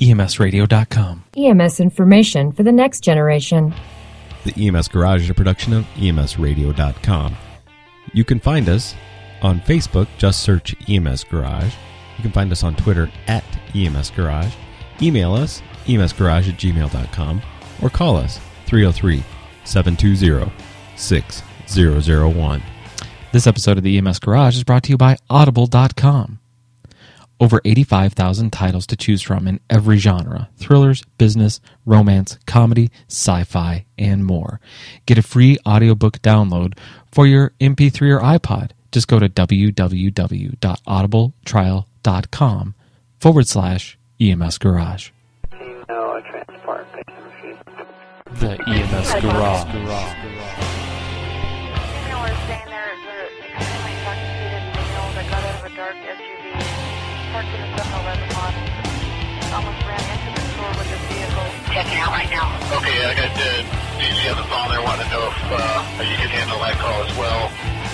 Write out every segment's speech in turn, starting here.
EMSradio.com. EMS information for the next generation. The EMS Garage is a production of EMSradio.com. You can find us on Facebook, just search EMS Garage. You can find us on Twitter at EMS Garage. Email us, emsgarage at gmail.com, or call us 303 720 6001. This episode of the EMS Garage is brought to you by Audible.com. Over 85,000 titles to choose from in every genre thrillers, business, romance, comedy, sci fi, and more. Get a free audiobook download for your MP3 or iPod. Just go to www.audibletrial.com forward slash EMS Garage. No, a transport picking machine. The EMS Garage. Checking out right now. Okay, I got the DG on the phone there wanting to know if uh, you can handle that call as well.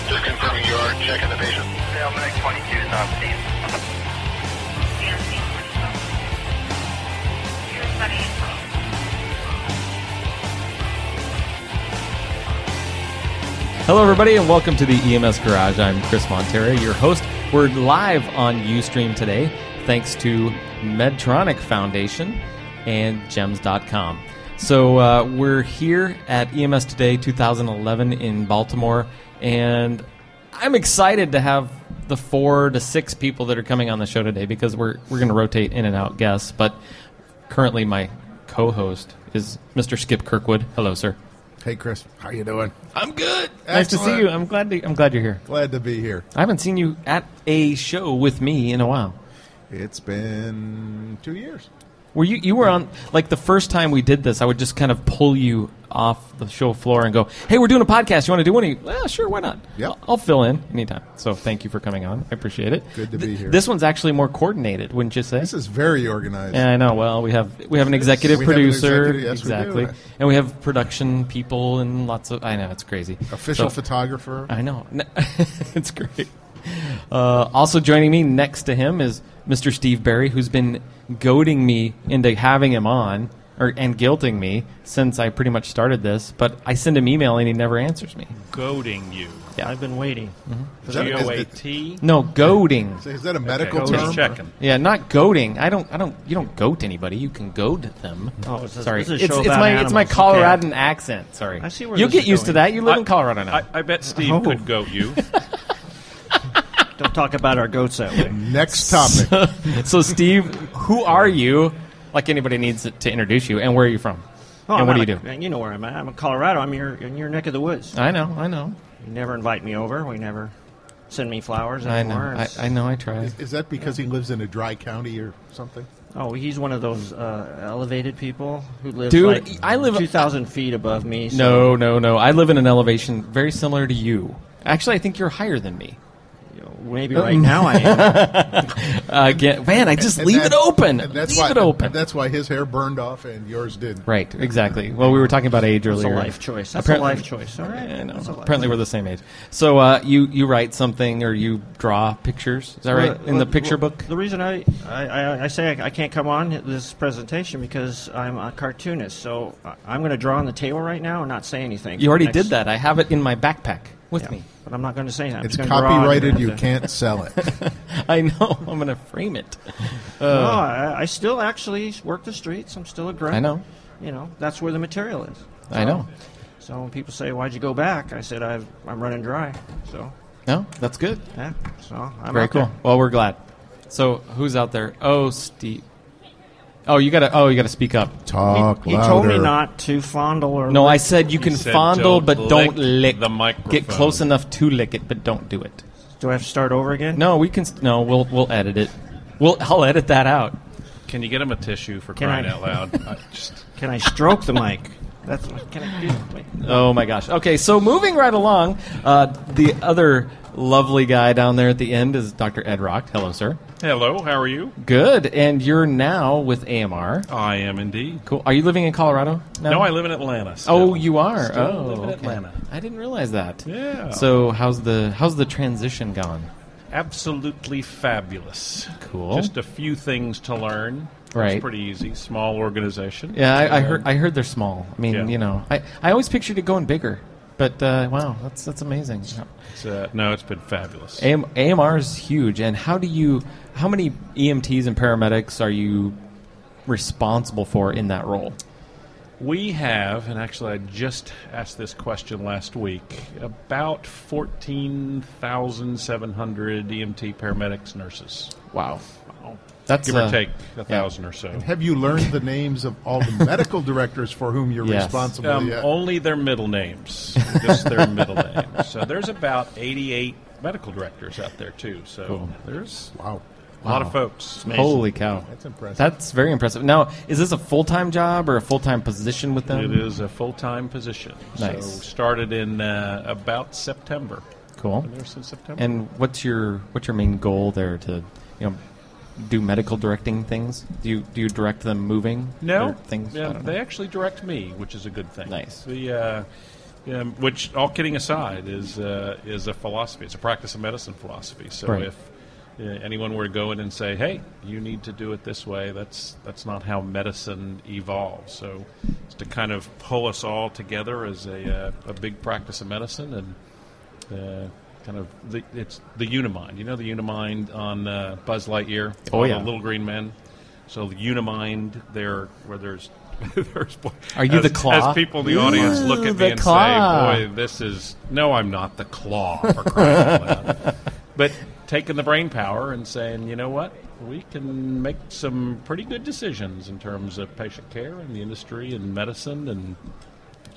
Just confirming you are checking the patient. Salmonic 22 is on scene. Hello, everybody, and welcome to the EMS Garage. I'm Chris Montera, your host. We're live on Ustream today, thanks to Medtronic Foundation and JEMS.com. So uh, we're here at EMS Today 2011 in Baltimore, and I'm excited to have the four to six people that are coming on the show today because we're we're going to rotate in and out guests. But currently, my co-host is Mr. Skip Kirkwood. Hello, sir. Hey Chris, how you doing? I'm good. Nice to see you. I'm glad. To, I'm glad you're here. Glad to be here. I haven't seen you at a show with me in a while. It's been two years. Were you? You were on like the first time we did this. I would just kind of pull you off the show floor and go, "Hey, we're doing a podcast. You want to do one?" you?" Well, sure. Why not? Yeah, I'll, I'll fill in anytime. So thank you for coming on. I appreciate it. Good to be here. This one's actually more coordinated, wouldn't you say? This is very organized. Yeah, I know. Well, we have we have an executive We have an producer, executive- yes, we exactly, and we have production people and lots of. I know it's crazy. Official So- photographer. I know. it's great. Uh, also joining me next to him is Mr. Steve Berry, who's been goading me into having him on, or and guilting me since I pretty much started this. But I send him email and he never answers me. goading you. Yeah. I've been waiting. Mm-hmm. Is that- G is O A it- No, goading. Is that a medical Okay, term? just checking. Yeah, not goading. I don't. I don't. You don't goat anybody. You can goad them. Oh, it's a- Sorry, it's a it's, show it's about my it's my animals. Coloradan accent. Sorry, I see where you'll this get is used to that. You live I- in Colorado now. I, I bet Steve Oh. could goat you. Don't talk about our goats that way. Next topic. so, Steve, who are you? Like anybody needs to introduce you, and where are you from? Oh, and I'm what do you out do? of- You know where I'm at. I'm in Colorado. I'm your, in your neck of the woods. I know, I know, You never invite me over. We never send me flowers I know, I, It's- I know. I try. Is that because he lives in a dry county or something? Oh, he's one of those uh, elevated people who lives Dude, like I live- 2,000 feet above me. So No, no, no. I live in an elevation very similar to you. Actually, I think you're higher than me. You know, maybe right now I am. Uh, again, man, I just And leave that- it open. that's leave why, it open. That's why his hair burned off and yours didn't. right, exactly. Well, we were talking about age That's a earlier. life choice. That's Apparently- a life choice. All right. I know. Life Apparently, we're the same age. So, uh, you you write something or you draw pictures? Is that right? Well, In the picture well, book? The reason I, I, I, I say I, I can't come on this presentation because I'm a cartoonist. So I- I'm going to draw on the table right now and not say anything. You already Next- did that. I have it in my backpack with Yeah, me. But I'm not going to say that. I'm It's just gonna draw on it. copyrighted. You Uh, can't sell it. I know. I'm going to frame it. no, I, I still actually work the streets. I'm still a grunt. I know. You know, that's where the material is. I know. So when people say, "Why'd you go back?" I said, I've, "I'm running dry." So No, that's good. yeah. So I'm Very cool. there. Well, we're glad. So, who's out there? Oh, Steve. Oh, you gotta. Oh, you gotta speak up. Talk He, he louder. told me not to fondle or. No, I said you can said fondle, don't but don't lick lick the microphone. Get close enough to lick it, but don't do it. Do I have to start over again? No, we can. st- No, we'll we'll edit it. We'll I'll edit that out. Can you get him a tissue for Can crying I- out loud? I just, Can I stroke the mic? That's can I do? Wait. Oh my gosh. Okay, so moving right along, uh, the other lovely guy down there at the end is Dr. Ed Racht. Hello, sir. hello, how are you? Good. And you're now with AMR. I am indeed. Cool. Are you living in Colorado? now? No, I live in Atlanta. still. Oh, you are. Still oh, live in okay. Atlanta. I didn't realize that. Yeah. So how's the how's the transition gone? Absolutely fabulous. Cool. Just a few things to learn. Right. It's pretty easy. Small organization. Yeah, I, I heard. I heard they're small. I mean, Yeah. you know, I, I always pictured it going bigger, but uh, wow, that's that's amazing. It's, uh, no, it's been fabulous. AM, AMR is huge. And how do you? How many EMTs and paramedics are you responsible for in that role? We have, and actually, I just asked this question last week. About fourteen thousand seven hundred EMT paramedics, nurses. Wow, that's give uh, or take a yeah. thousand or so. Have you learned the names of all the medical directors for whom you're Yes. responsible Um, yet? only their middle names, just their middle names. So there's about eighty-eight medical directors out there too. So Cool. there's wow. a lot of folks. Holy cow, That's impressive. That's very impressive. Now, is this a full time job or a full time position with them? It is a full-time position. Nice. So started in uh, about September. Cool. Been there since September. And what's your what's your main goal there to, you know, do medical directing things? Do you do you direct them moving? No, things. Yeah, they actually direct me, which is a good thing. Nice. The uh, um, which, all kidding aside, is uh, is a philosophy. It's a practice of medicine philosophy. So Right. if uh, anyone were to go in and say, "Hey, you need to do it this way," that's that's not how medicine evolves. So it's to kind of pull us all together as a uh, a big practice of medicine and. Kind of, the, it's the Unimind. You know the Unimind on uh, Buzz Lightyear. Oh, yeah. little green men. So the Unimind, there where there's there's. Are you as, the claw? As people in the audience look at me and claw. say, "Boy, this is no, I'm not the claw." For crying out loud. But taking the brain power and saying, you know what, we can make some pretty good decisions in terms of patient care and the industry and medicine, and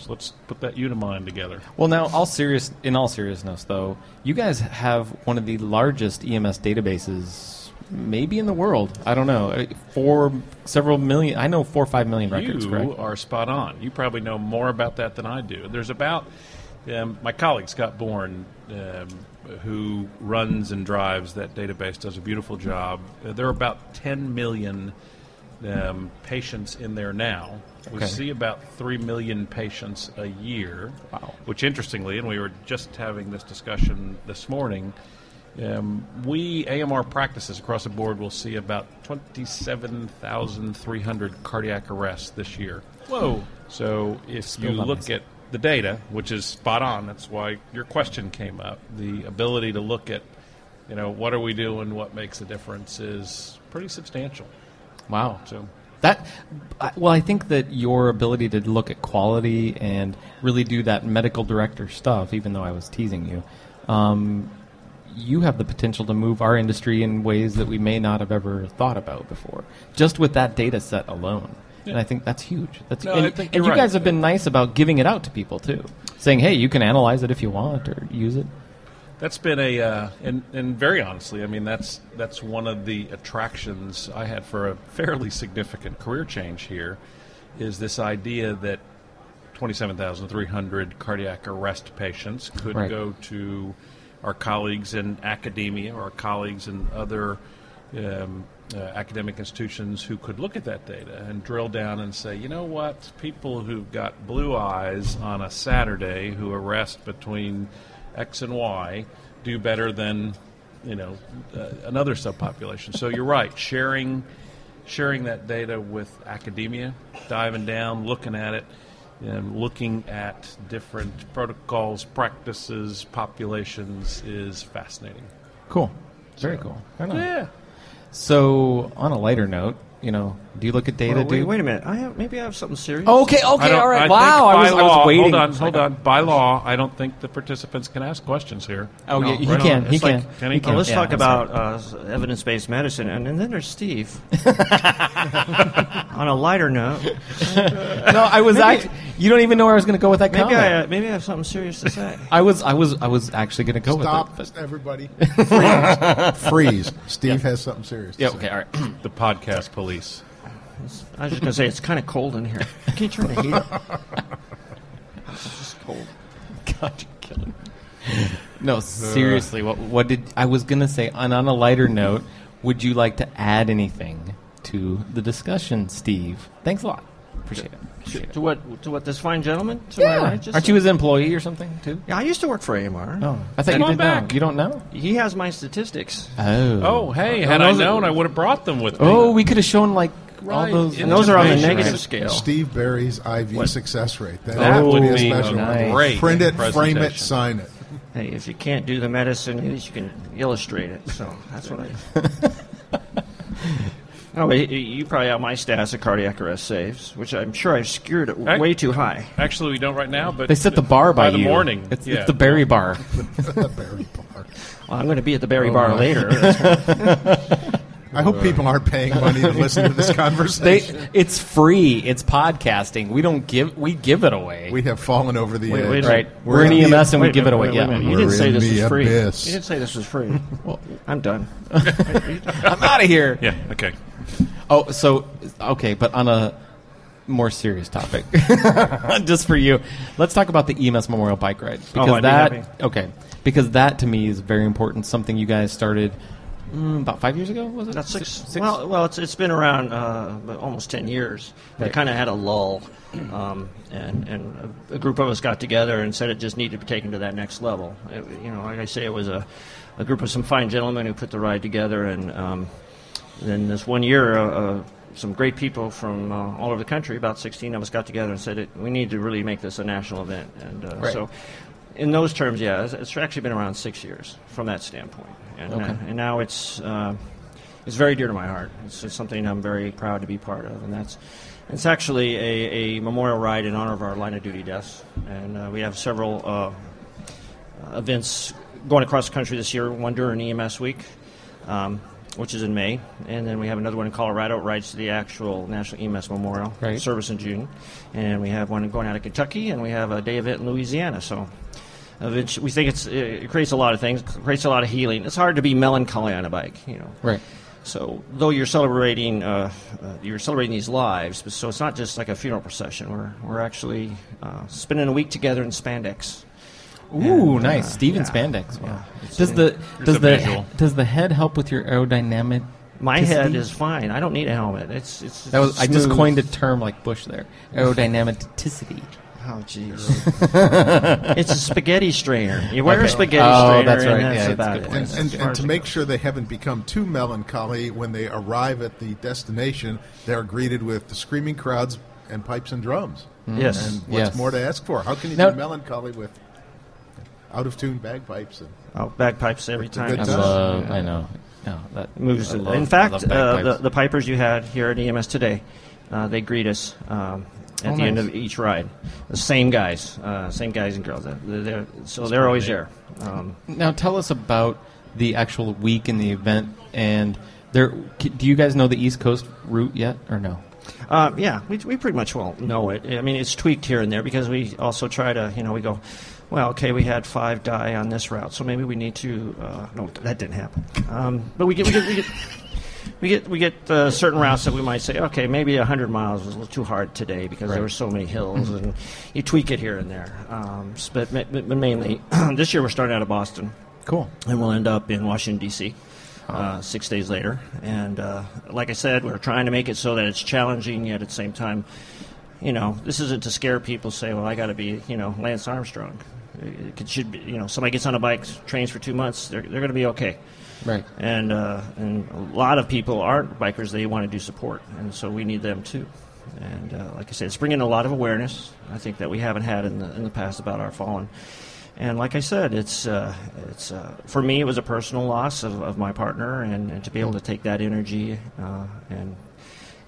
so let's put that Unimind together. Well, now, all serious in all seriousness, though, you guys have one of the largest EMS databases, maybe in the world. I don't know, uh, four several million. I know four or five million records. you correct? are spot on. You probably know more about that than I do. There's about um, my colleague Scott Bourn, um, who runs and drives that database, does a beautiful job. Uh, there are about 10 million um, patients in there now. We Okay. see about 3 million patients a year. Wow. Which, interestingly, and we were just having this discussion this morning, um, we, AMR practices across the board, will see about 27,300 cardiac arrests this year. Whoa! So if you look at the data, which is spot on, that's why your question came up. The ability to look at, you know, what are we doing, what makes a difference is pretty substantial. Wow. So That well, I think that your ability to look at quality and really do that medical director stuff, even though I was teasing you, um, you have the potential to move our industry in ways that we may not have ever thought about before, just with that data set alone. And I think that's huge. That's No, and, and you right. guys have been nice about giving it out to people too, saying, "Hey, you can analyze it if you want or use it." That's been a, uh, and, and very honestly, I mean, that's that's one of the attractions I had for a fairly significant career change here, is this idea that 27,300 cardiac arrest patients could Right. go to our colleagues in academia or our colleagues in other um, uh, academic institutions who could look at that data and drill down and say, you know what, people who've got blue eyes on a Saturday who arrest between X and Y do better than you know uh, another subpopulation. So you're right, sharing sharing that data with academia, diving down, looking at it, and looking at different protocols, practices, populations is fascinating. Cool. Very cool. Yeah. So, on a lighter note, you know, do you look at data? Well, wait, dude? wait a minute. I have maybe I have something serious. Okay, okay, all right. I wow, I was, by I was waiting. Hold on, hold on. By law, I don't think the participants can ask questions here. Oh, yeah, he right can. He It's can. like- Can he? he Well, can. let's Yeah, talk about uh, evidence-based medicine, and, and then there's Steve. On a lighter note. No, I was actually. You don't even know where I was going to go with that maybe comment. I uh, maybe I have something serious to say. I was, I was, I was actually going to go Stop, with it. Stop, everybody. Freeze. Freeze. Steve has something serious. to Yeah. say. Okay. All right. The podcast police. I was just gonna say it's kind of cold in here. Can you turn the heat up? It's just cold. God, you're killing me. No, seriously. What? What did I was going to say? And on a lighter note, would you like to add anything to the discussion, Steve? Thanks a lot. Appreciate it. Appreciate it. To what? To what? This fine gentleman? To Yeah. right? Aren't you his employee or something too? Yeah, I used to work for AMR. Oh, I thought Come you did back. know. You don't know? He has my statistics. Oh. Oh, hey, uh, had I those are- known, I would have brought them with me. Oh, we could have shown like all those, And those are on the Information. negative scale. Steve Berry's IV What? success rate. That, That would be a special nice. one. great Print it, frame it, sign it. Hey, if you can't do the medicine, at least you can illustrate it. So that's what I. oh, but you probably have my stats of cardiac arrest saves, which I'm sure I've skewed it Right. way too high. Actually, we don't right now, but They set the bar by, the you. morning. It's, yeah. it's the berry bar. The Berry bar. Well, I'm going to be at the Berry Oh, Bar my. later. That's- I hope people aren't paying money to listen to this They, conversation. it's free. It's podcasting. We don't give. We give it away. we have fallen over the Wait, edge. wait a right. minute. We're, in in the- EMS and we Wait a give it minute, away. wait a Yeah. minute. You We're didn't say in this the was free. abyss. You didn't say this was free. well, I'm done. I'm out of here. Yeah. Okay. Oh, so okay, but on a more serious topic, just for you, let's talk about the EMS Memorial Bike Ride oh, because Oh, I'd be that happy. okay because that to me is very important. Something you guys started mm, about five years ago, was it? Six. Six- Well, well, it's it's been around uh, almost ten years. Right. It kind of had a lull, um, and and a, a group of us got together and said it just needed to be taken to that next level. It, you know, like I say, it was a, a group of some fine gentlemen who put the ride together, and um, then this one year, uh, uh, some great people from uh, all over the country, about 16 of us, got together and said it, we need to really make this a national event, and uh, Right. so. In those terms, yeah, it's, it's actually been around six years from that standpoint, and, Okay. uh, and now it's uh, it's very dear to my heart. It's, it's something I'm very proud to be part of, and that's it's actually a, a memorial ride in honor of our line of duty deaths, and uh, we have several uh, uh, events going across the country this year. One during EMS Week, um, which is in May, and then we have another one in Colorado. It rides to the actual National EMS Memorial Right. service in June, and we have one going out of Kentucky, and we have a day event in Louisiana. So. Eventu- We think it's, it creates a lot of things, creates a lot of healing. It's hard to be melancholy on a bike, you know. right. So, though you're celebrating, uh, uh, you're celebrating these lives, but so it's not just like a funeral procession. We're we're actually uh, spending a week together in spandex. Ooh, And, uh, nice. Steven yeah, Spandex. Wow. yeah. Does a- the does the visual. does the head help with your aerodynamic? My head is fine. I don't need a helmet. It's it's. That was I just coined a term like Bush there. Aerodynamicity. Oh, jeez. it's a spaghetti strainer. You wear Okay. a spaghetti Oh, strainer, that's right. and that's Yeah, it's a about good it. point. And, and, and to make sure they haven't become too melancholy when they arrive at the destination, they're greeted with the screaming crowds and pipes and drums. Yes. And what's Yes. more to ask for? How can you Now- be melancholy with out of tune bagpipes? And, Oh, bagpipes every time. good I time. love. I know. No, that moves. Love- in fact, uh, the, the pipers you had here at EMS today, uh, they greet us um, at Oh, the end of each ride. The same guys, uh, same guys and girls. They're, they're, so they're always there. Um, Now tell us about the actual week in the event and there. Do you guys know the East Coast route yet or no? Uh, yeah, we, we pretty much well know it. I mean, it's tweaked here and there because we also try to, you know, we go, well, okay, we had five die on this route, so maybe we need to. Uh, no, that didn't happen. Um, but we get we get we get we get, we get uh, certain routes that we might say, okay, maybe hundred miles was a little too hard today because there were so many hills, and you tweak it here and there. Um, but, but mainly, this year we're starting out of Boston Cool. and we'll end up in Washington D.C. Uh, six days later. And uh, like I said, we're trying to make it so that it's challenging, yet at the same time, you know, this isn't to scare people. Say, well, I got to be, you know, Lance Armstrong. It could- should be, you know, somebody gets on a bike, trains for two months, they're, they're going to be okay. Right. And uh, and a lot of people aren't bikers; they want to do support, and so we need them too. And uh, like I said, it's bringing a lot of awareness. I think that we haven't had in the in the past about our fallen. And like I said, it's uh, it's uh, for me it was a personal loss of, of my partner, and, and to be able to take that energy uh, and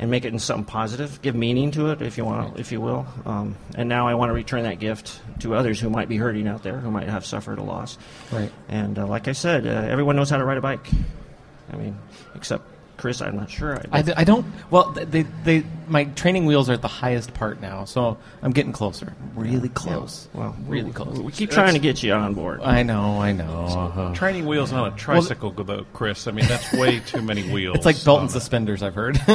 and make it into something positive, give meaning to it, if you want, if you will. Um, and now I want to return that gift to others who might be hurting out there, who might have suffered a loss. Right. And uh, like I said, uh, everyone knows how to ride a bike. I mean, except Chris, I'm not sure. I, I, d- I don't. Well, they, they my training wheels are at the highest part now, so I'm getting closer. Really close. well, really we- close. We keep trying to get you on board. I know. I know. Uh-huh. Training wheels on a tricycle, though, Chris. I mean, that's way too many wheels. It's like belt on and that. suspenders. I've heard.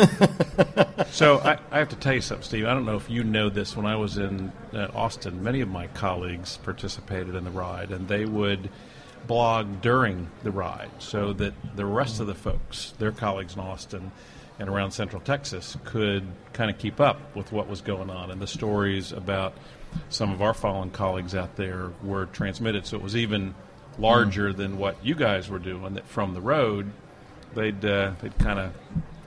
So I, I have to tell you something, Steve. I don't know if you know this. When I was in uh, Austin, many of my colleagues participated in the ride, and they would blog during the ride, so that the rest of the folks, their colleagues in Austin and around Central Texas, could kind of keep up with what was going on, and the stories about some of our fallen colleagues out there were transmitted. So it was even larger than what you guys were doing. That from the road, they'd uh, they'd kind of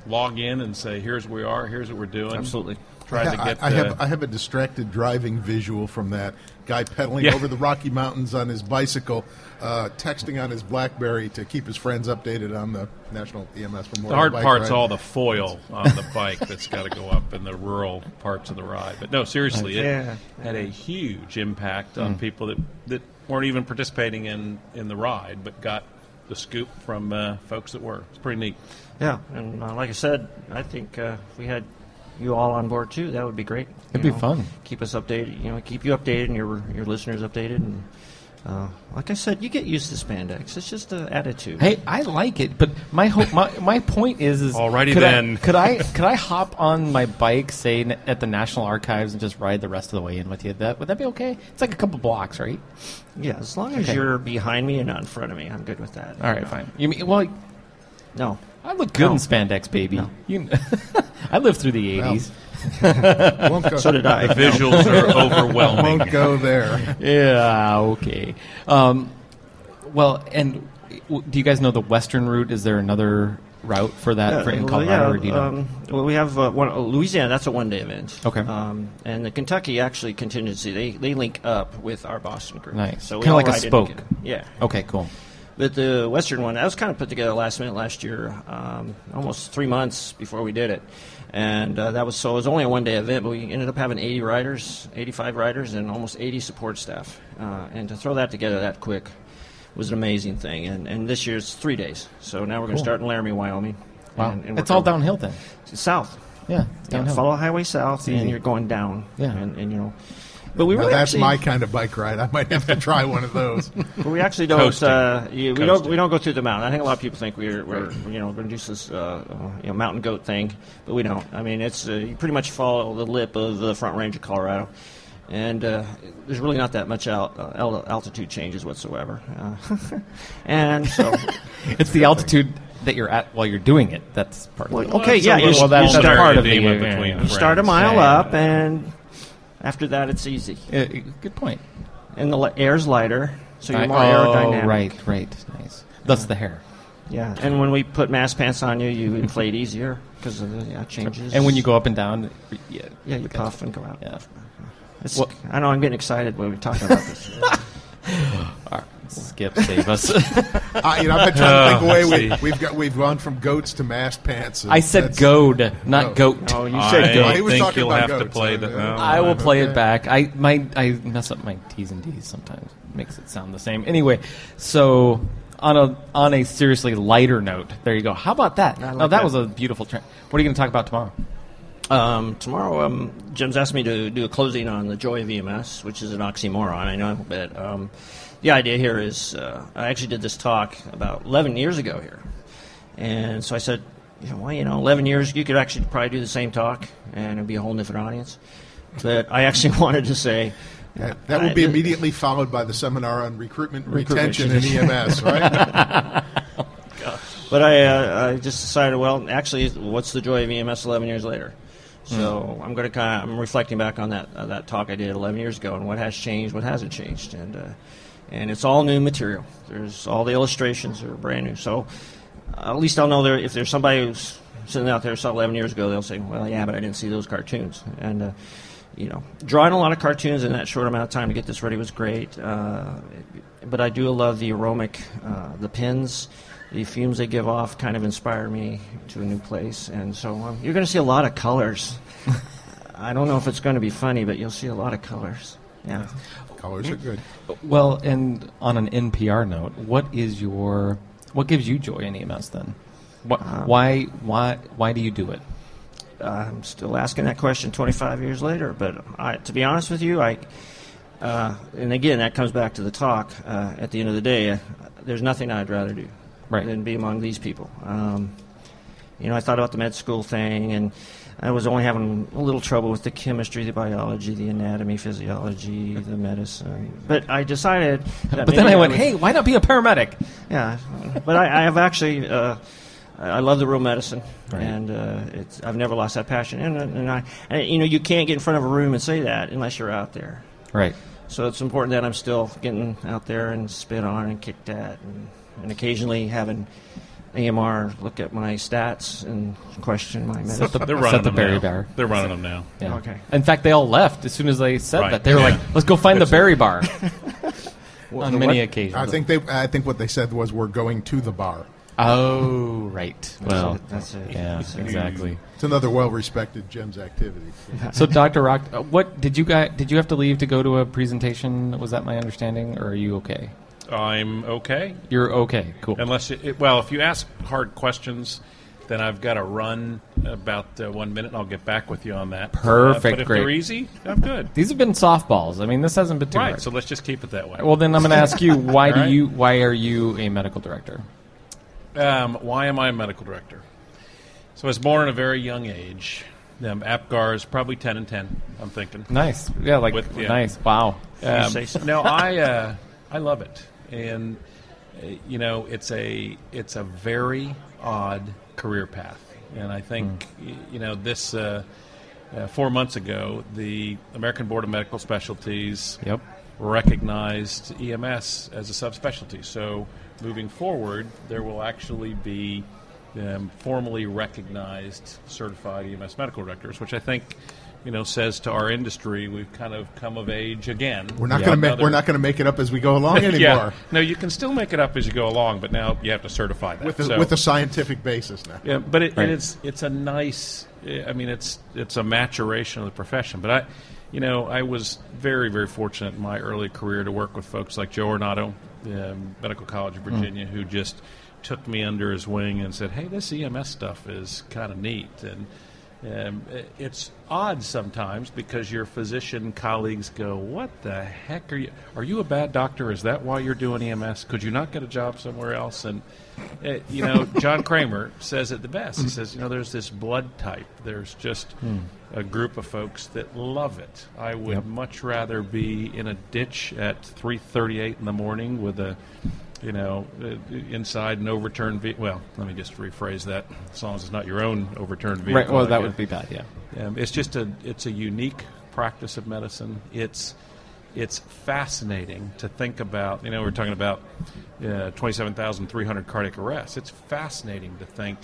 log in and say, "Here's where we are. Here's what we're doing." Absolutely. Try to I, get. I the- have I have a distracted driving visual from that guy pedaling Yeah. over the Rocky Mountains on his bicycle, uh, texting on his BlackBerry to keep his friends updated on the National EMS Memorial. The hard Bike part's Ride. all the foil on the bike that's got to go up in the rural parts of the ride. But no, seriously, it Yeah. had a huge impact on Mm. people that, that weren't even participating in, in the ride, but got the scoop from uh, folks that were. It's pretty neat. Yeah, and uh, like I said, I think uh, we had you all on board too, that would be great. It'd You be fun. Keep us updated. You know, keep you updated and your your listeners updated. And uh, like I said, you get used to spandex. It's just an attitude. Hey, I like it, but my ho- my my point is is Alrighty could I- then. could I could I hop on my bike, say n- at the National Archives, and just ride the rest of the way in with you? That would that be okay? It's like a couple blocks, right? Yeah, as long as Okay. you're behind me and not in front of me, I'm good with that. All right, fine. You mean well? No, I look good No. in spandex, baby. No. You, I lived through the '80s. Won't go, so did I. The visuals are overwhelming. Won't go there. yeah, okay. Um, well, and w- do you guys know the western route? Is there another route for that for in well, Colorado? yeah, or do you know? um, well, we have uh, one, uh, Louisiana. That's a one-day event. Okay. Um, and the Kentucky actually contingency they, they link up with our Boston group. Nice. So Kinda like a spoke. Yeah. okay, cool. But the Western one, that was kind of put together last minute last year, um, almost three months before we did it. And uh, that was so it was only a one day event, but we ended up having 80 riders, 85 riders, and almost 80 support staff. Uh, and to throw that together that quick was an amazing thing. And, and this year's three days. So now we're going to Cool. start in Laramie, Wyoming. Wow, And, and it's all downhill then. South. Yeah, it's Yeah, downhill. follow Highway South, and you're going down. Yeah. And, and you know. But we Now, really that's actually, my kind of bike ride. I might have to try one of those. But we actually don't. Uh, you, we don't. We don't go through the mountain. I think a lot of people think we're, we're you know going to do this uh, you know, mountain goat thing, but we don't. I mean, it's uh, you pretty much follow the lip of the Front Range of Colorado, and uh, there's really not that much al- uh, al- altitude changes whatsoever. Uh, and so, It's the altitude that you're at while you're doing it. That's part well, of it. okay, it's yeah, you, little that's you part start, of the- edema between you start a mile Yeah, yeah. up, and after that, it's easy, Uh, good point. and the li- air's lighter, so you're I- more oh, aerodynamic. right, right. Nice. Thus the hair. Yeah, and when we put MAST pants on you, you inflate easier because of the yeah, changes. And when you go up and down, yeah, yeah, you puff and go out. yeah. It's, Well- I know I'm getting excited when we're talking about this. All right, skip, save us. Uh, you know, I've been trying to think Oh, away. see. We, we've got we've gone from goats to MAST pants. and I said that's- goad, not Oh. goat. oh, you I said Well, he was think talking you'll about have to goats, play so, the. yeah. oh, I will play it back. I my I mess up my T's and D's sometimes. Makes it sound the same. Anyway, so on a on a seriously lighter note, there you go. How about that? I like now that, that. was a beautiful. Tra- what are you going to talk about tomorrow? Um, tomorrow, um, Jim's asked me to do a closing on the joy of EMS, which is an oxymoron, I know, but um, the idea here is uh, I actually did this talk about 11 years ago here. And so I said, you know, well, you know, 11 years, you could actually probably do the same talk, and it'd be a whole different audience. But I actually wanted to say, That, that will be immediately followed by the seminar on recruitment, and Recruitment. retention, and EMS, right? But I, uh, I just decided, well, actually, what's the joy of EMS 11 years later? So I'm going to kind of I'm reflecting back on that uh, that talk I did 11 years ago and what has changed, what hasn't changed, and uh, and it's all new material. There's all the illustrations are brand new. So at least I'll know there if there's somebody who's sitting out there saw 11 years ago, they'll say, well, yeah, but I didn't see those cartoons. And uh, you know, drawing a lot of cartoons in that short amount of time to get this ready was great. Uh, but I do love the aromatic, uh, the pins, the fumes they give off kind of inspire me to a new place. And so um, you're going to see a lot of colors. I don't know if it's going to be funny, but you'll see a lot of colors. Yeah. Colors are good. Well, and on an NPR note, what is your what gives you joy in EMS then? What, Um, why why why do you do it? I'm still asking that question 25 years later. But I, to be honest with you, I, uh, and again, that comes back to the talk. Uh, at the end of the day, uh, there's nothing I'd rather do Right. than be among these people. Um, you know, I thought about the med school thing, and I was only having a little trouble with the chemistry, the biology, the anatomy, physiology, the medicine. But I decided. That But then maybe I went, would- hey, why not be a paramedic? yeah, but I, I have actually. Uh, I I love the real medicine, Right. and uh, it's, I've never lost that passion. And, and I, and, you know, you can't get in front of a room and say that unless you're out there. Right. So it's important that I'm still getting out there and spit on and kicked at, and, and occasionally having AMR look at my stats and question my medicine. Set the, They're set running the them berry now. bar. They're running them now. Yeah. Okay. In fact, they all left as soon as they said Right. that. They were Yeah. like, "Let's go find the That's berry bar." On many what? occasions. I think they. I think what they said was we're going to the bar. Oh, right. Well, that's it. yeah, That's it. exactly. It's another well-respected JEMS activity. So, Doctor Racht, uh, what did you guys? Did you have to leave to go to a presentation? Was that my understanding, or are you okay? I'm okay. You're okay. Cool. Unless, it, it, well, if you ask hard questions, then I've got to run about uh, one minute, and I'll get back with you on that. Perfect, Uh, but if great. they're easy, I'm good. These have been softballs. I mean, this hasn't been too Right. hard. So let's just keep it that way. well, then I'm going to ask you why do you? Why are you a medical director? Um, why am I a medical director? So I was born at a very young age. Um, APGAR is probably 10 and 10, I'm thinking. Nice. Yeah, like With- yeah. nice. Wow. Um, say so. no, I uh, I love it, and uh, you know it's a it's a very odd career path, and I think y- you know this. Uh, uh, four months ago, the American Board of Medical Specialties Yep. recognized EMS as a subspecialty. So moving forward, there will actually be um, formally recognized certified EMS medical directors, which I think you know says to our industry we've kind of come of age again. We're not Yeah. going to make. We're not going to make it up as we go along anymore. yeah. No, you can still make it up as you go along, but now you have to certify that. With a, So- with a scientific basis now. yeah, but it, Right. and it's it's a nice. I mean, it's it's a maturation of the profession. But I, you know, I was very very fortunate in my early career to work with folks like Joe Ornato, um, Medical College of Virginia, who just took me under his wing and said, "Hey, this EMS stuff is kind of neat." And um, it's odd sometimes because your physician colleagues go, "What the heck are you? Are you a bad doctor? Is that why you're doing EMS? Could you not get a job somewhere else?" And uh, you know, John Kramer says it the best. He says, "You know, there's this blood type. There's just a group of folks that love it. I would Yep. much rather be in a ditch at 3:38 in the morning with a." You know, uh, inside an overturned vehicle. Well, let me just rephrase that. As long as it's not your own overturned vehicle. Right. Well, that would be bad. Yeah. Um, it's just a it's a unique practice of medicine. It's it's fascinating to think about. You know, we're talking about uh, twenty seven thousand three hundred cardiac arrests. It's fascinating to think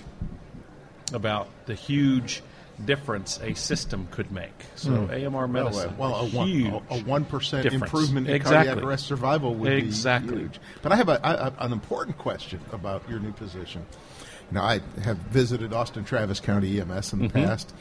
about the huge difference a system could make. So AMR Well, medicine, uh, well, a one huge a one percent improvement in exactly. cardiac arrest survival would Exactly. be huge. But I have a, I, an important question about your new position. Now, I have visited Austin Travis County EMS in the Mm-hmm. past,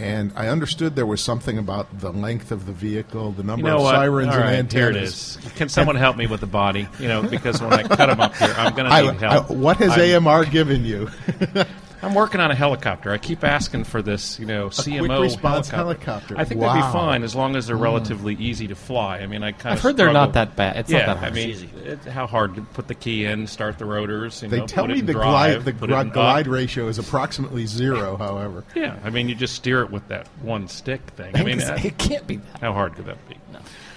and I understood there was something about the length of the vehicle, the number You know of what? sirens and antennas. here it is. Can someone help me with the body? You know, because when I cut them up here, I'm going to I, need I, help. what has I'm- AMR given you? I'm working on a helicopter. I keep asking for this, you know, CMO quick response helicopter. helicopter. I think they'd be fine as long as they're hmm. relatively easy to fly. I mean, I kind I've of heard they're not that bad. It's yeah, not that hard. I mean, It's easy. it, how hard to put the key in, start the rotors. You They know, tell put it me in the drive, glide the put it in gri- glide up. ratio is approximately zero. However, Yeah, I mean, you just steer it with that one stick thing. I mean, it can't be that. how hard could that be?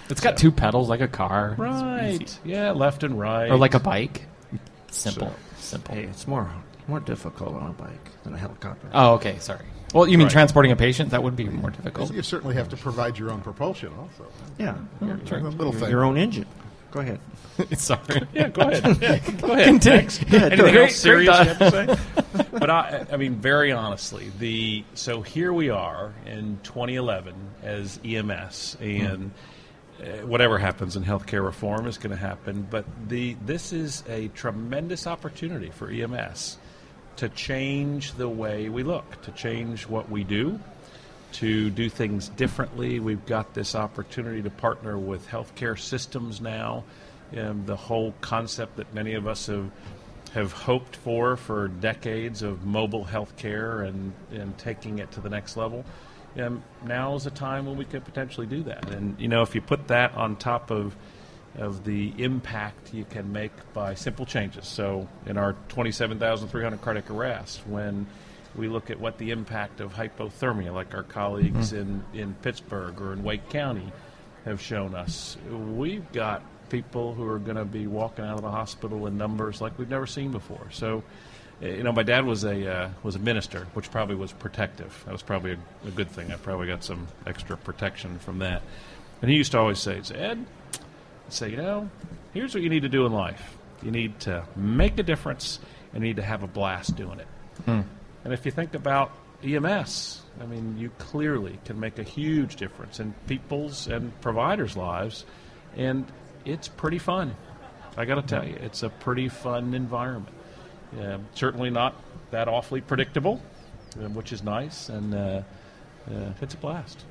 It's got two pedals like a car. Right. Yeah, left and right. Or like a bike. Simple. Simple. Hey, it's more more difficult on a bike than a helicopter. Oh, okay. Sorry. Well, you mean Right. transporting a patient? That would be more difficult. you certainly have to provide your own propulsion. Also, yeah, your, a little thing. your own engine. Go ahead. Sorry. Yeah, go ahead. Yeah, go ahead. Continue. Next. Go ahead. Anything Great- else serious great you have to say? but I, I mean, very honestly, the so here we are in 2011 as EMS, and uh, whatever happens in healthcare reform is going to happen. But the this is a tremendous opportunity for EMS to change the way we look, to change what we do, to do things differently. We've got this opportunity to partner with healthcare systems now. Um, the whole concept that many of us have have hoped for for decades of mobile healthcare and, and taking it to the next level. Um, now is a time when we could potentially do that. And you know, if you put that on top of of the impact you can make by simple changes. So, in our 27,300 cardiac arrests, when we look at what the impact of hypothermia, like our colleagues in, in Pittsburgh or in Wake County have shown us, we've got people who are going to be walking out of the hospital in numbers like we've never seen before. So, uh, you know, my dad was a uh, was a minister, which probably was protective. That was probably a, a good thing. I probably got some extra protection from that. And he used to always say, "Ed, say, you know, here's what you need to do in life. You need to make a difference and you need to have a blast doing it. Hmm. And if you think about EMS, I mean, you clearly can make a huge difference in people's and providers' lives, and it's pretty fun. I got to tell you, it's a pretty fun environment. Yeah, certainly not that awfully predictable, uh, which is nice, and uh, uh, it's a blast.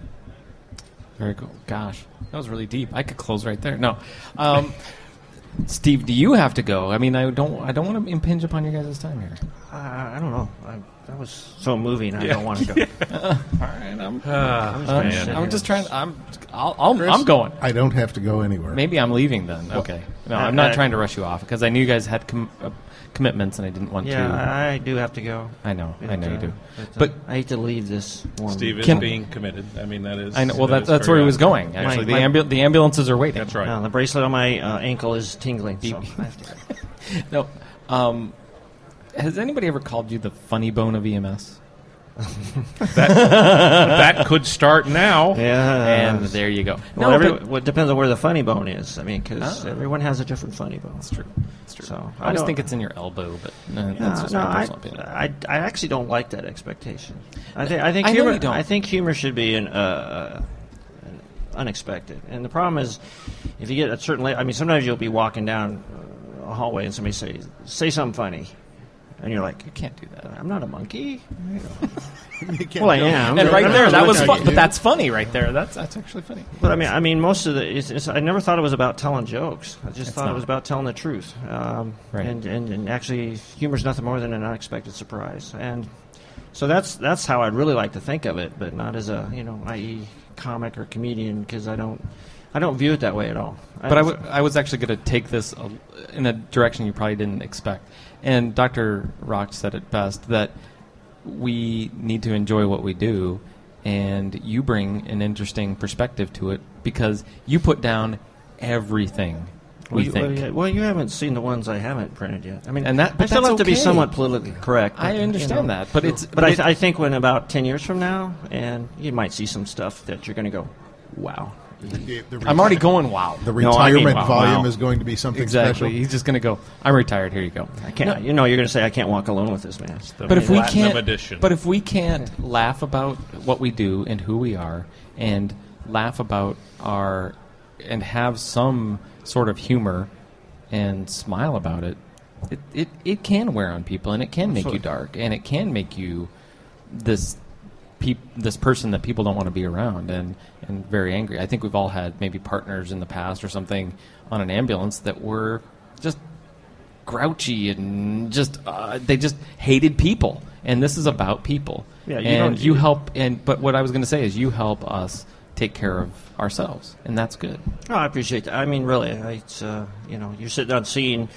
Very cool. Gosh, that was really deep. I could close right there. No, um, Steve, do you have to go? I mean, I don't. I don't want to impinge upon your guys' time here. Uh, I don't know. I, that was so moving. I Yeah. don't want to go. All right, I'm. Ah, I'm just I'm, gonna man. sit I'm here. just trying. I'm. I'll, I'll, Chris, I'm going. I don't have to go anywhere. Maybe I'm leaving then. Okay. No, I'm not trying to rush you off because I knew you guys had com- uh, commitments and I didn't want Yeah, to. I, I do have to go. I know. I know you uh, do. But, But- uh, I hate to leave this one. Steve is Can- being committed. I mean, that is. I know. Well, that that, is that's where he was honest. going. Actually, My- the my- ambu- the ambulances are waiting. That's right. Uh, the bracelet on my uh, ankle is tingling. So I have to go. No. Um, has anybody ever called you the funny bone of EMS? That that could start now. Yeah. and there you go. well, no, every, but well, it depends on where the funny bone is. I mean, because Ah. everyone has a different funny bone. that's true. That's true. So, I, I just think it's in your elbow, but uh, No, that's just no, my I, personal opinion. I, I actually don't like that expectation. I think I think I humor don't. I think humor should be an, uh, an unexpected. And the problem is, if you get a certain, la- I mean, sometimes you'll be walking down uh, a hallway and somebody say say something funny, and you're like, you can't do that. I'm not a monkey. Well, I am. And right there, that was fun. But that's funny right there. That's that's actually funny. But I mean, I mean, most of the. It's, it's, I never thought it was about telling jokes. I just It's thought not. it was about telling the truth. Um, Right. And, and and actually, humor's nothing more than an unexpected surprise. And so that's that's how I'd really like to think of it, but not as a you know, i.e., comic or comedian, because I don't I don't view it that way at all. But I, w- I was actually going to take this in a direction you probably didn't expect. And Dr. Racht said it best that we need to enjoy what we do, and you bring an interesting perspective to it because you put down everything well, we you, think. Well, yeah, well, you haven't seen the ones I haven't printed yet. I mean, And that- I but still have to be somewhat politically correct. I but, you understand know. that, but it's But I, it- th- I think when about ten years from now, and you might see some stuff that you're going to go, wow. The, the I'm already going wow. The No, I mean- retirement Wow. volume Wow. is going to be something exactly. special. He's just going to go. I'm retired. Here you go. I can't. You know, you're going to say I can't walk alone with this man. The But if we Platinum can't, edition. but if we can't laugh about what we do and who we are, and laugh about our, and have some sort of humor, and smile about it, it it, it can wear on people, and it can make you dark, and it can make you this peop, this person that people don't want to be around, and and very angry. I think we've all had maybe partners in the past or something on an ambulance that were just grouchy and just uh, they just hated people and this is about people Yeah, you and you help and but what i was going to say is you help us take care of ourselves and that's good Oh, I appreciate that. I mean, really, it's uh, you know, you're sitting on scene,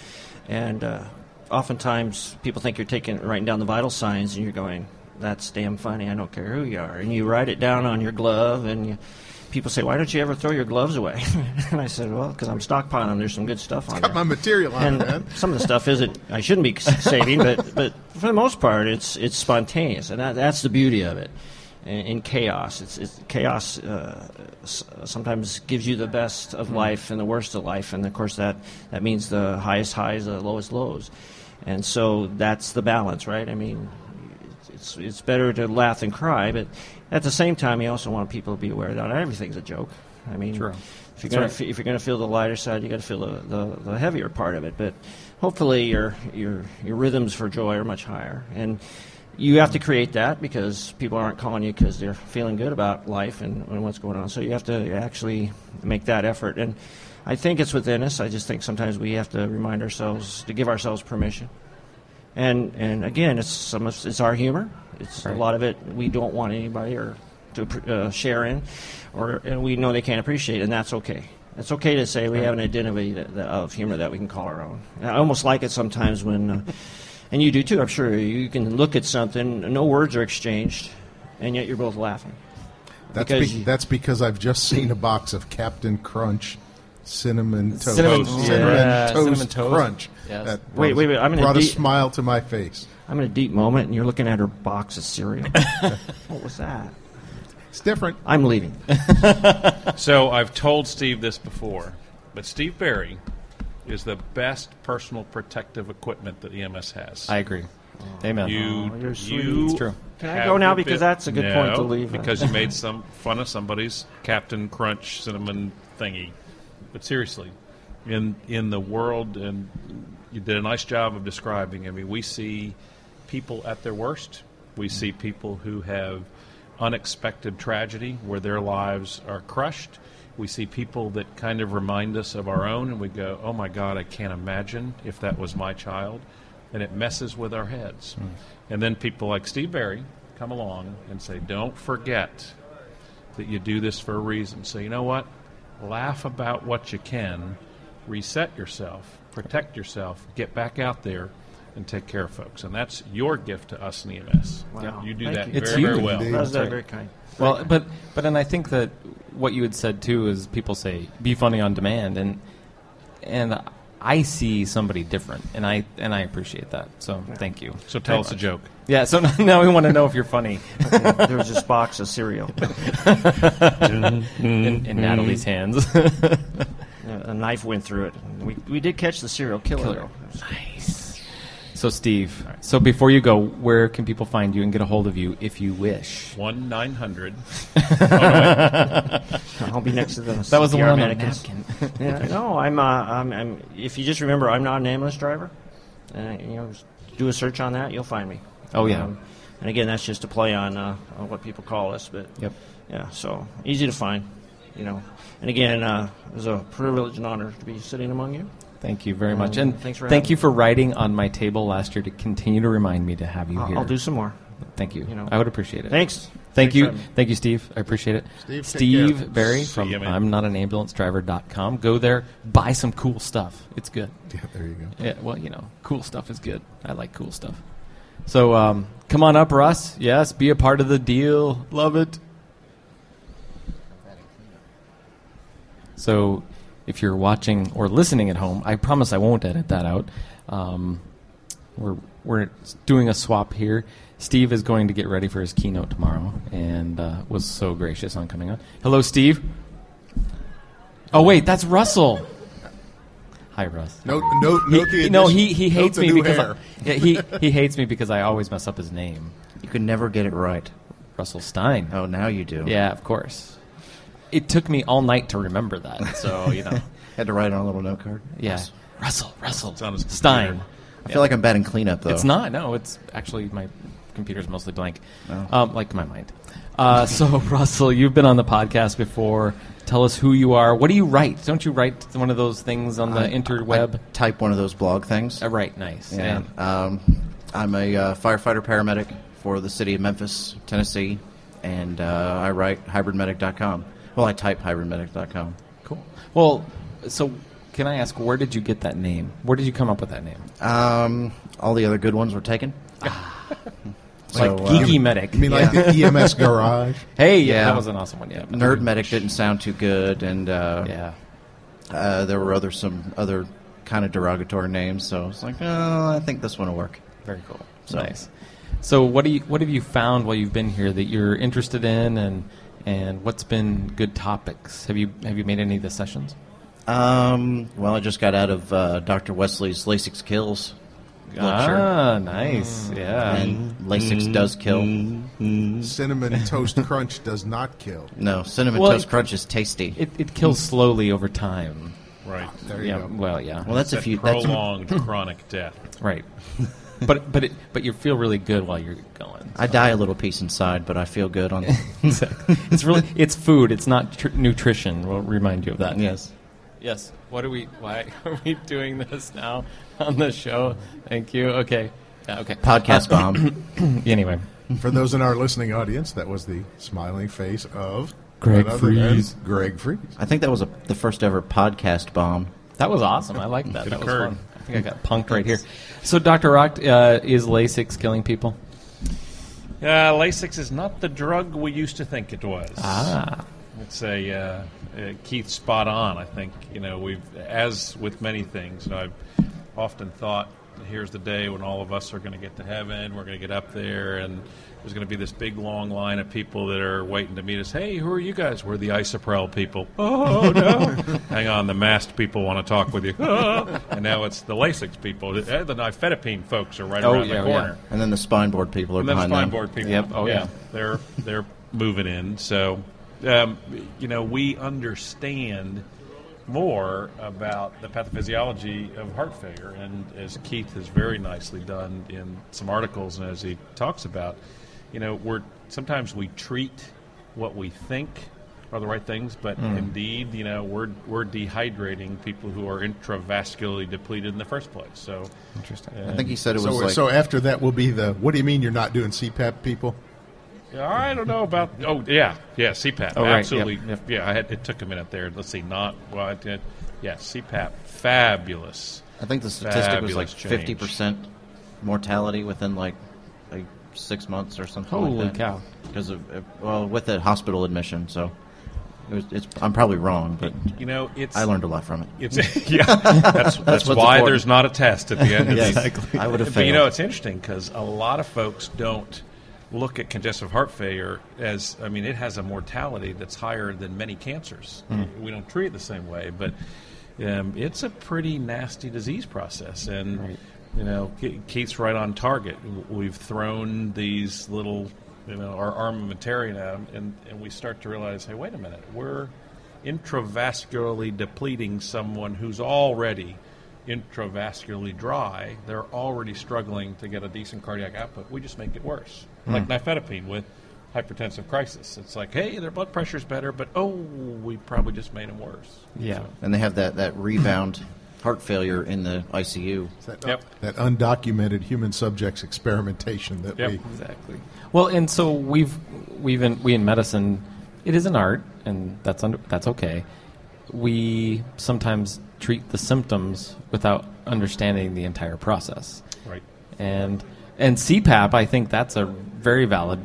and uh, oftentimes people think you're taking writing down the vital signs, and you're going, "That's damn funny. I don't care who you are," and you write it down on your glove, and you, people say, "Why don't you ever throw your gloves away?" and I said, "Well, because I'm stockpiling them. There's some good stuff on Got my there." material on and it, man. some of the stuff isn't I shouldn't be saving, but but for the most part, it's it's spontaneous, and that, that's the beauty of it. In, in chaos, it's, it's chaos. Uh, s- sometimes gives you the best of life and the worst of life, and of course that that means the highest highs, the lowest lows, and so that's the balance, right? I mean, it's it's better to laugh than cry, but at the same time, you also want people to be aware that not everything's a joke. I mean, True. if you're gonna right. if you're gonna feel the lighter side, you got to feel the, the, the heavier part of it. But hopefully, your your your rhythms for joy are much higher, and you have to create that because people aren't calling you because they're feeling good about life and, and what's going on. So you have to actually make that effort, and I think it's within us. I just think sometimes we have to remind ourselves to give ourselves permission. And and again, it's some of, it's our humor. It's Right. a lot of it we don't want anybody or to uh, share in, or and we know they can't appreciate, it, and that's okay. It's okay to say we have an identity that, that, of humor that we can call our own. And I almost like it sometimes when, uh, and you do too. I'm sure you can look at something, no words are exchanged, and yet you're both laughing. That's, because be- that's because I've just seen a box of Captain Crunch cinnamon toast. Cinnamon- cinnamon yeah, toast cinnamon toast. crunch. Yes. That Wait, brought- wait, wait, I'm in a brought a deep- smile to my face. I'm in a deep moment, and you're looking at her box of cereal. what was that? It's different. I'm leaving. So I've told Steve this before, but Steve Berry is the best personal protective equipment that EMS has. I agree. Oh. Amen. You, Oh, you're sweet. you It's true. Can I go now? Because bit- that's a good point to leave. Because you made some fun of somebody's Captain Crunch cinnamon thingy. But seriously, in in the world, and you did a nice job of describing. I mean, we see people at their worst. We see people who have unexpected tragedy where their lives are crushed. We see people that kind of remind us of our own, and we go, "Oh my God, I can't imagine if that was my child," and it messes with our heads. Hmm. And then people like Steve Berry come along and say, "Don't forget that you do this for a reason." So you know what? Laugh about what you can, reset yourself, protect yourself, get back out there. And take care of folks, and that's your gift to us in EMS. Wow. You do Thank that you. very, It's very huge. well. Indeed. That was That's right. very kind. Well, but but and I think that what you had said too is people say be funny on demand, and and I see somebody different, and I and I appreciate that. So thank you. So tell very us a joke. Yeah. So now we want to know if you're funny there was this box of cereal. in, in Natalie's hands. a knife went through it. We, we did catch the serial killer. Killer. nice. So Steve, so before you go, where can people find you and get a hold of you if you wish? One nine hundred. I'll be next to the That was the CPR one on the napkin. yeah, no, I'm, uh, I'm, I'm. If you just remember, I'm not an ambulance driver. Uh, you know, do a search on that, you'll find me. Oh, yeah. Um, and again, that's just a play on, uh, on what people call us. But Yep. yeah, so easy to find. You know, and again, uh, it was a privilege and honor to be sitting among you. Thank you very Um, much, and thanks for thank you me. for writing on my table last year to continue to remind me to have you I'll, here. I'll do some more. Thank you. you know. I would appreciate it. Thanks. Thank Thanks you. for having me. Thank you, Steve. I appreciate it. Steve, Steve. Berry See from ya, man. I'm not an ambulance driver.com. Go there, buy some cool stuff. It's good. Yeah, there you go. Yeah, well, you know, cool stuff is good. I like cool stuff. So um, come on up, Russ. Yes, be a part of the deal. Love it. So if you're watching or listening at home, I promise I won't edit that out. Um, we're we're doing a swap here. Steve is going to get ready for his keynote tomorrow, and uh, was so gracious on coming on. Hello, Steve. Oh wait, that's Russell. Hi, Russ. No, no, note He, no, he, he hates me because. I, yeah, he he hates me because I always mess up his name. You can never get it right. Russell Stine. Oh, now you do. Yeah, of course. It took me all night to remember that. So you know, Had to write on a little note card. yeah. Russell, Russell, It's on his Stine. computer. I feel like I'm batting cleanup though. It's not. No, it's actually my computer's mostly blank, Oh. um, like my mind. Uh, so Russell, you've been on the podcast before. Tell us who you are. What do you write? Don't you write one of those things on the I- interweb? I type one of those blog things. Uh, right. Nice. Yeah. Um, I'm a uh, firefighter paramedic for the city of Memphis, Tennessee, and uh, I write hybridmedic.com. Well, I type hybridmedic.com. Cool. Well, so can I ask where did you get that name? Where did you come up with that name? Um, all the other good ones were taken. Like So, uh, geeky medic. You mean like the EMS garage? Hey, yeah, Yeah. that was an awesome one. Yeah. Nerd medic didn't sound too good, and uh, Yeah. uh, there were other some other kind of derogatory names. So it's like, oh, I think this one will work. Very cool. So- Nice. So what do you what have you found while you've been here that you're interested in and and what's been good topics? Have you have you made any of the sessions? Um, well, I just got out of uh, Dr. Wesley's Lasix Kills lecture, Ah, nice. Yeah. and Lasix does kill. Cinnamon Toast Crunch does not kill. No, cinnamon Well, toast it- crunch is tasty. it it kills slowly over time. Right. There you Yeah. go. Well, yeah. well, that's That if you. That's, prolonged chronic death. right. but but it, but you feel really good while you're going. I die a little piece inside, but I feel good on. Exactly. it's really it's food. It's not tr- nutrition. We'll remind you of that. yes. Yes. What are we? Why are we doing this now on the show? Thank you. Okay. Yeah, okay. Podcast bomb. Anyway, For those in our listening audience, that was the smiling face of Greg none Freeze. Greg Friese. I think that was a, the first ever podcast bomb. that was awesome. I like that. It that was occurred. fun. I think I got punked right here. So, Doctor Racht, uh, is Lasix killing people? Uh, Lasix is not the drug we used to think it was. Ah. It's a uh, uh, Keith spot on. I think you know we've as with many things. You know, I've often thought here's the day when all of us are going to get to heaven. We're going to get up there, and there's going to be this big long line of people that are waiting to meet us. Hey, who are you guys? We're the Isuprel people. Oh no! Hang on, the MAST people want to talk with you. And now it's the Lasix people. Eh, The nifedipine folks are right Oh, around yeah, the corner. Yeah. And then the spine board people are And behind spine them. board people. Yep. Oh yeah, they're they're moving in. So, um, you know, we understand more about the pathophysiology of heart failure, and as Keith has very nicely done in some articles, and as he talks about, you know, we're sometimes we treat what we think are the right things, but Mm. indeed, you know, we're we're dehydrating people who are intravascularly depleted in the first place. So interesting. I think he said it so, was like so after that will be the. What do you mean you're not doing CPAP, people? I don't know about. Oh, yeah, yeah, CPAP, Oh, right, absolutely. yep, Yeah, I had. It took a minute there. Let's see, not. Well, I did. Yeah, CPAP, fabulous. I think the statistic was like fifty percent mortality within like like six months or something. Holy like that. cow. Because of uh, well, with a hospital admission, so it was, it's. I'm probably wrong, but You know, it's. I learned a lot from it. It's yeah. That's, that's, what's why important. there's not a test at the end of Yeah, exactly. I would have But you know, it's interesting because a lot of folks don't look at congestive heart failure as. I mean, it has a mortality that's higher than many cancers. Mm. We don't treat it the same way, but um, it's a pretty nasty disease process, and you know, Ke- Keith's right on target. We've thrown these little, you know, our armamentarium at them, and, and we start to realize, hey, wait a minute, we're intravascularly depleting someone who's already intravascularly dry. They're already struggling to get a decent cardiac output. We just make it worse, hmm. like nifedipine with hypertensive crisis. It's like, hey, their blood pressure's better, but oh, we probably just made them worse. Yeah. and they have that that rebound heart failure in the ICU. That, Yep. that undocumented human subjects experimentation that Yep. we. Exactly. Well, and so we've we've in, we in medicine, it is an art, and that's under, that's okay. We sometimes treat the symptoms without understanding the entire process. Right. And and CPAP, I think that's a very valid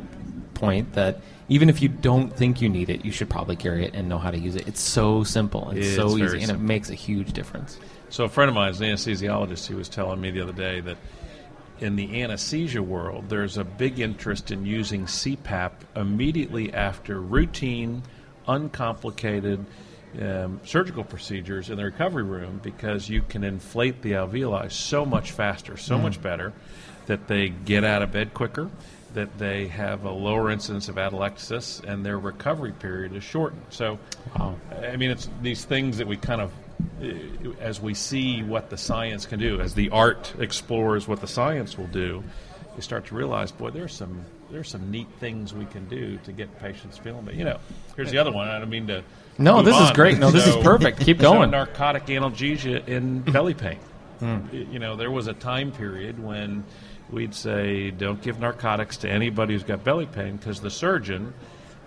point that even if you don't think you need it, you should probably carry it and know how to use it. It's so simple and It's so very easy, and it makes a huge difference. So a friend of mine is an anesthesiologist. He was telling me the other day that in the anesthesia world, there's a big interest in using CPAP immediately after routine, uncomplicated um, surgical procedures in the recovery room because you can inflate the alveoli so much faster, so much better, that they get out of bed quicker, that they have a lower incidence of atelectasis, and their recovery period is shortened. So, I mean, it's these things that we kind of Uh, as we see what the science can do, as the art explores what the science will do, you start to realize, boy, there's some there's some neat things we can do to get patients feeling. But you know, here's the other one. I don't mean to. No, this is great. No, this is perfect. Keep so going. narcotic analgesia in belly pain. Hmm. Y- You know, there was a time period when we'd say, don't give narcotics to anybody who's got belly pain because the surgeon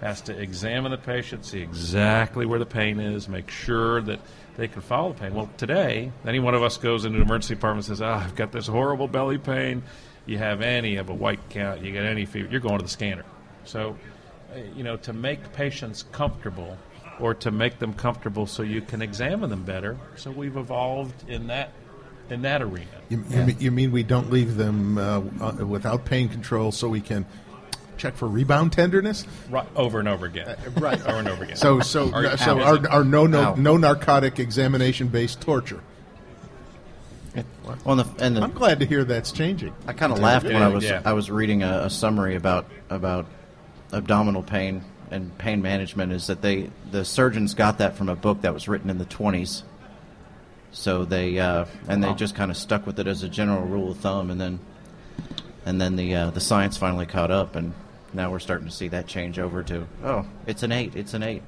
has to examine the patient, see exactly where the pain is, make sure that they can follow the pain. Well, today, any one of us goes into an emergency department and says, ah, I've got this horrible belly pain. You have any of a white count, you get any fever, you're going to the scanner. So, uh, you know, to make patients comfortable or to make them comfortable so you can examine them better. So we've evolved in that in that arena. You, you, mean, you mean we don't leave them uh, uh, without pain control so we can check for rebound tenderness? Right, over and over again. right. Over and over again. So, so, Are- so our, our no, no, Ow. no narcotic examination based torture. On the and the, I'm glad to hear that's changing. I kind of laughed when I was Yeah. I was reading a, a summary about about abdominal pain and pain management. Is that they the surgeons got that from a book that was written in the 20s. So they uh, and they just kind of stuck with it as a general rule of thumb, and then and then the uh, the science finally caught up, and now we're starting to see that change over to oh, it's an eight, it's an eight.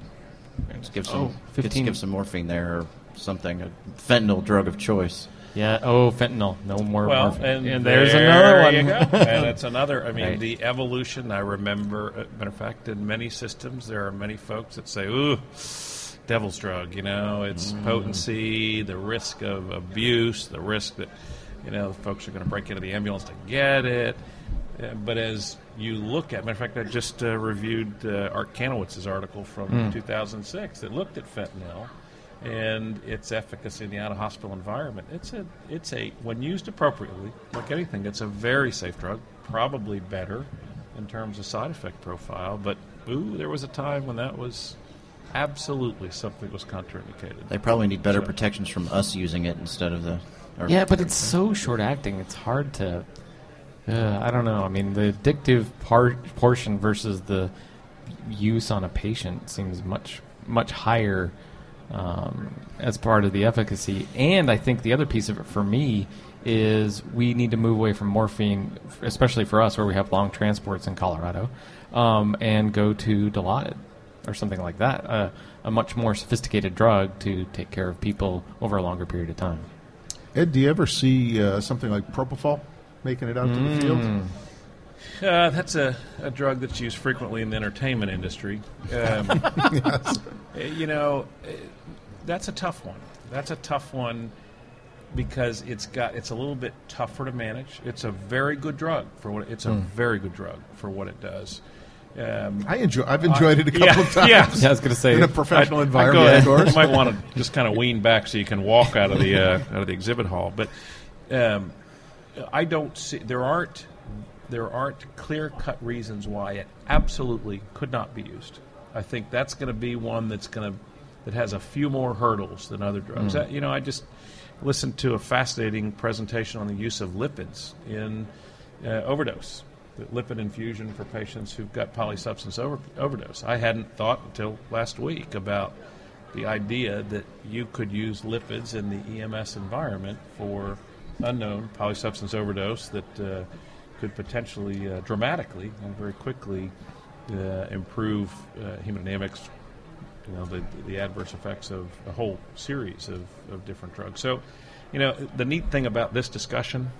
Let's give some Oh, let's 15. give some morphine there or something, a fentanyl drug of choice. Yeah. Oh, fentanyl. No more. Well, morphine. and, there's there another one. You go. and that's another. I mean, Right. the evolution. I remember, uh, matter of fact, in many systems, there are many folks that say, "Ooh, devil's drug." You know, it's Mm. potency, the risk of abuse, the risk that you know folks are going to break into the ambulance to get it. Uh, but as you look at, matter of fact, I just uh, reviewed uh, Art Kanowitz's article from Mm. 2006 that looked at fentanyl and its efficacy in the out of hospital environment. It's a it's a when used appropriately, like anything, it's a very safe drug. Probably better in terms of side effect profile, but ooh, there was a time when that was absolutely something that was contraindicated. They probably need better So- protections from us using it instead of the. Yeah, but it's so short acting. It's hard to. Uh, I don't know. I mean, the addictive part portion versus the use on a patient seems much much higher um, as part of the efficacy. And I think the other piece of it for me is we need to move away from morphine, especially for us where we have long transports in Colorado, um, and go to Dilaudid or something like that. Uh, a much more sophisticated drug to take care of people over a longer period of time. Ed, do you ever see uh, something like propofol making it out to the field? Mm. Uh, that's a, a drug that's used frequently in the entertainment industry. Um, Yes. uh, You know, uh, that's a tough one. That's a tough one because it's got it's a little bit tougher to manage. It's a very good drug for what it's a Hmm. very good drug for what it does. Um, I enjoy. I've enjoyed it a couple yeah, of times. yeah. Yeah, I was gonna say- in a professional I- I go environment, of course. You might want to just kind of wean back so you can walk out of the uh, out of the exhibit hall. But um, I don't see there aren't there aren't clear cut reasons why it absolutely could not be used. I think that's going to be one that's going to that has a few more hurdles than other drugs. Mm. Uh, you know, I just listened to a fascinating presentation on the use of lipids in uh, overdose, the lipid infusion for patients who've got polysubstance over, overdose. I hadn't thought until last week about the idea that you could use lipids in the EMS environment for unknown polysubstance overdose that uh, could potentially uh, dramatically and very quickly uh, improve uh, hemodynamics, you know, the, the adverse effects of a whole series of, of different drugs. So, you know, the neat thing about this discussion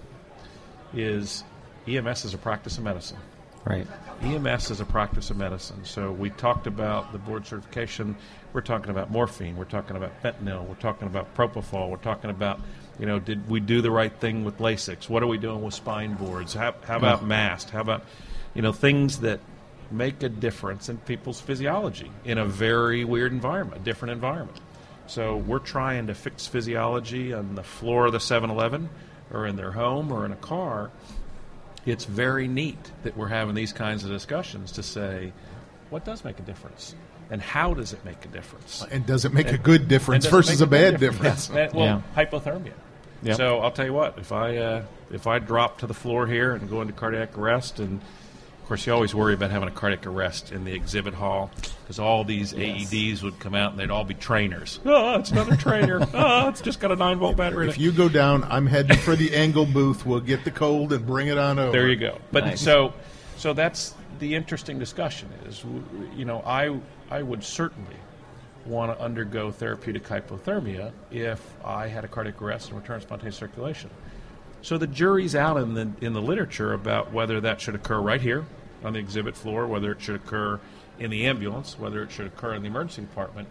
is EMS is a practice of medicine. Right. EMS is a practice of medicine. So we talked about the board certification. We're talking about morphine. We're talking about fentanyl. We're talking about propofol. We're talking about, you know, did we do the right thing with Lasix? What are we doing with spine boards? How, how about MAST? How about, you know, things that make a difference in people's physiology in a very weird environment, a different environment. So we're trying to fix physiology on the floor of the 7-Eleven or in their home or in a car it's very neat that we're having these kinds of discussions to say what does make a difference and how does it make a difference And does it make a good difference and does it versus make a bad good difference? Yeah. well Yeah. hypothermia Yep. so i'll tell you what if i uh, if i drop to the floor here and go into cardiac arrest and of course you always worry about having a cardiac arrest in the exhibit hall because all these aeds would come out and they'd all be trainers oh it's another trainer oh it's just got a 9 volt battery in If you go down, I'm heading for the angle booth. We'll get the cold and bring it on over. There you go. But Nice. so so that's the interesting discussion is you know I I would certainly want to undergo therapeutic hypothermia if I had a cardiac arrest and returned spontaneous circulation. So the jury's out in the in the literature about whether that should occur right here on the exhibit floor, whether it should occur in the ambulance, whether it should occur in the emergency department.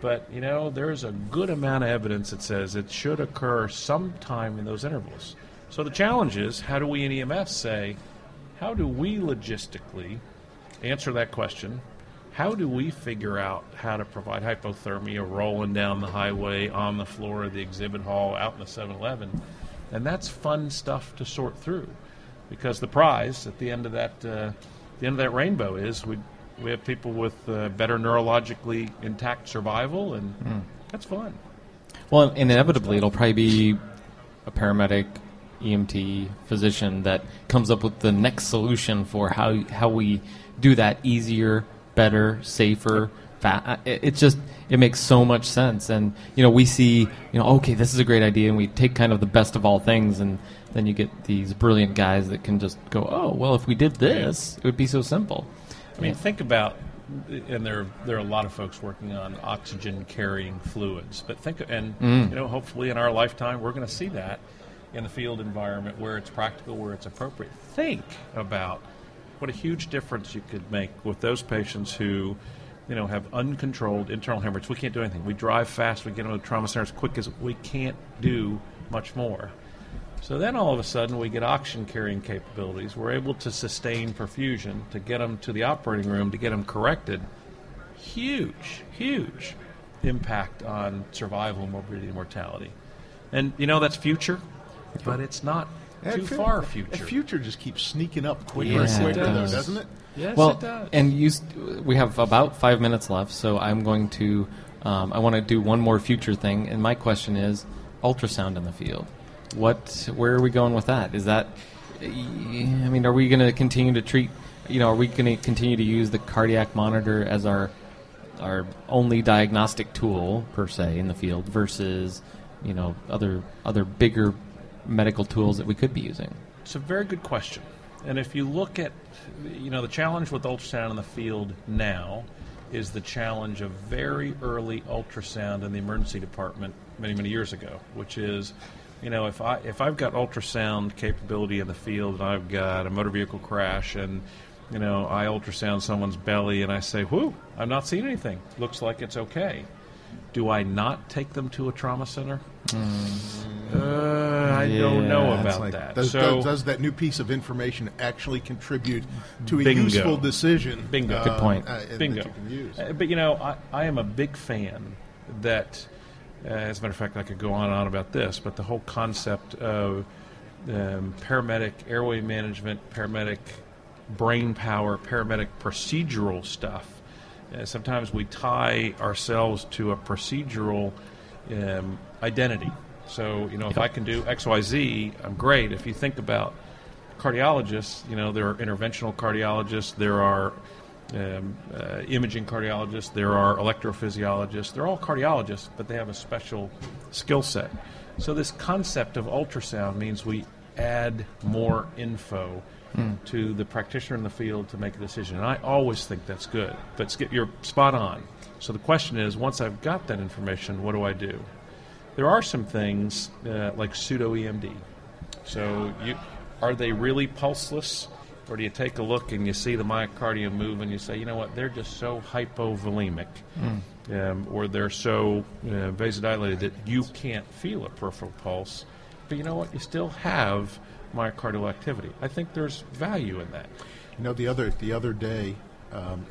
But you know, there's a good amount of evidence that says it should occur sometime in those intervals. So the challenge is, how do we in EMS say, how do we logistically answer that question? How do we figure out how to provide hypothermia rolling down the highway, on the floor of the exhibit hall, out in the 7 Eleven? And that's fun stuff to sort through because the prize at the end of that, uh, the end of that rainbow is we, we have people with uh, better neurologically intact survival, and that's fun. Well, inevitably, it'll probably be a paramedic, EMT, physician that comes up with the next solution for how how we do that easier, better, safer. Fa- it, it just it makes so much sense, and you know we see you know okay this is a great idea, and we take kind of the best of all things, and then you get these brilliant guys that can just go oh well if we did this it would be so simple. I mean, think about, and there there are a lot of folks working on oxygen carrying fluids. But think, and Mm. you know, hopefully in our lifetime, we're going to see that in the field environment where it's practical, where it's appropriate. Think about what a huge difference you could make with those patients who, you know, have uncontrolled internal hemorrhage. We can't do anything. We drive fast. We get them to the trauma center as quick as we can't do much more. So then all of a sudden we get oxygen carrying capabilities. We're able to sustain perfusion to get them to the operating room to get them corrected. Huge, huge. impact on survival, morbidity, and mortality. And you know that's future, but it's not And too fu- far and future. future just keeps sneaking up quicker Yes, and it quicker, though, does. doesn't it? Yes, well, it does. and you, st- we have about five minutes left, so I'm going to. Um, I want to do one more future thing, and my question is ultrasound in the field. What? Where are we going with that? Is that? I mean, are we going to continue to treat? You know, are we going to continue to use the cardiac monitor as our our only diagnostic tool per se in the field versus you know other other bigger medical tools that we could be using? It's a very good question. And if you look at, you know, the challenge with ultrasound in the field now is the challenge of very early ultrasound in the emergency department many, many years ago, which is, you know, if I if I've got ultrasound capability in the field and I've got a motor vehicle crash and you know, I ultrasound someone's belly and I say, "Whoo, I'm not seeing anything. Looks like it's okay." Do I not take them to a trauma center? Uh, I don't know about like, that. Does, so, does, does that new piece of information actually contribute to a Bingo. useful decision? Bingo. uh, Good point. uh, Bingo. That you can use. Uh, but you know, I, I am a big fan that, uh, as a matter of fact, I could go on and on about this, but the whole concept of um, paramedic airway management, paramedic brain power, paramedic procedural stuff. Uh, sometimes we tie ourselves to a procedural um, identity. So, you know, if I can do X, Y, Z, I'm great. If you think about cardiologists, you know, there are interventional cardiologists, there are um, uh, imaging cardiologists, there are electrophysiologists. They're all cardiologists, but they have a special skill set. So, this concept of ultrasound means we add more info to the practitioner in the field to make a decision. And I always think that's good. But Skip, you're spot on. So, the question is once I've got that information, what do I do? There are some things uh, like pseudo EMD. So, you, are they really pulseless? Or do you take a look and you see the myocardium move and you say, you know what, they're just so hypovolemic, um, or they're so uh, vasodilated that you can't feel a peripheral pulse. But you know what, you still have myocardial activity. I think there's value in that. You know, the other the other day, um,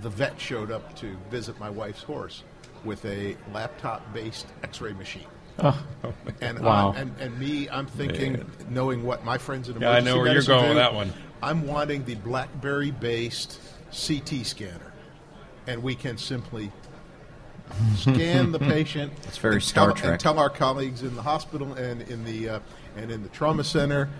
the vet showed up to visit my wife's horse with a laptop-based X-ray machine. And, Wow. And and me, I'm thinking, knowing what my friends in Yeah, I emergency know where you're going do, with that one. I'm wanting the BlackBerry-based CT scanner, and we can simply scan the patient. It's very Star tell, Trek. And tell our colleagues in the hospital and in the uh, and in the trauma center,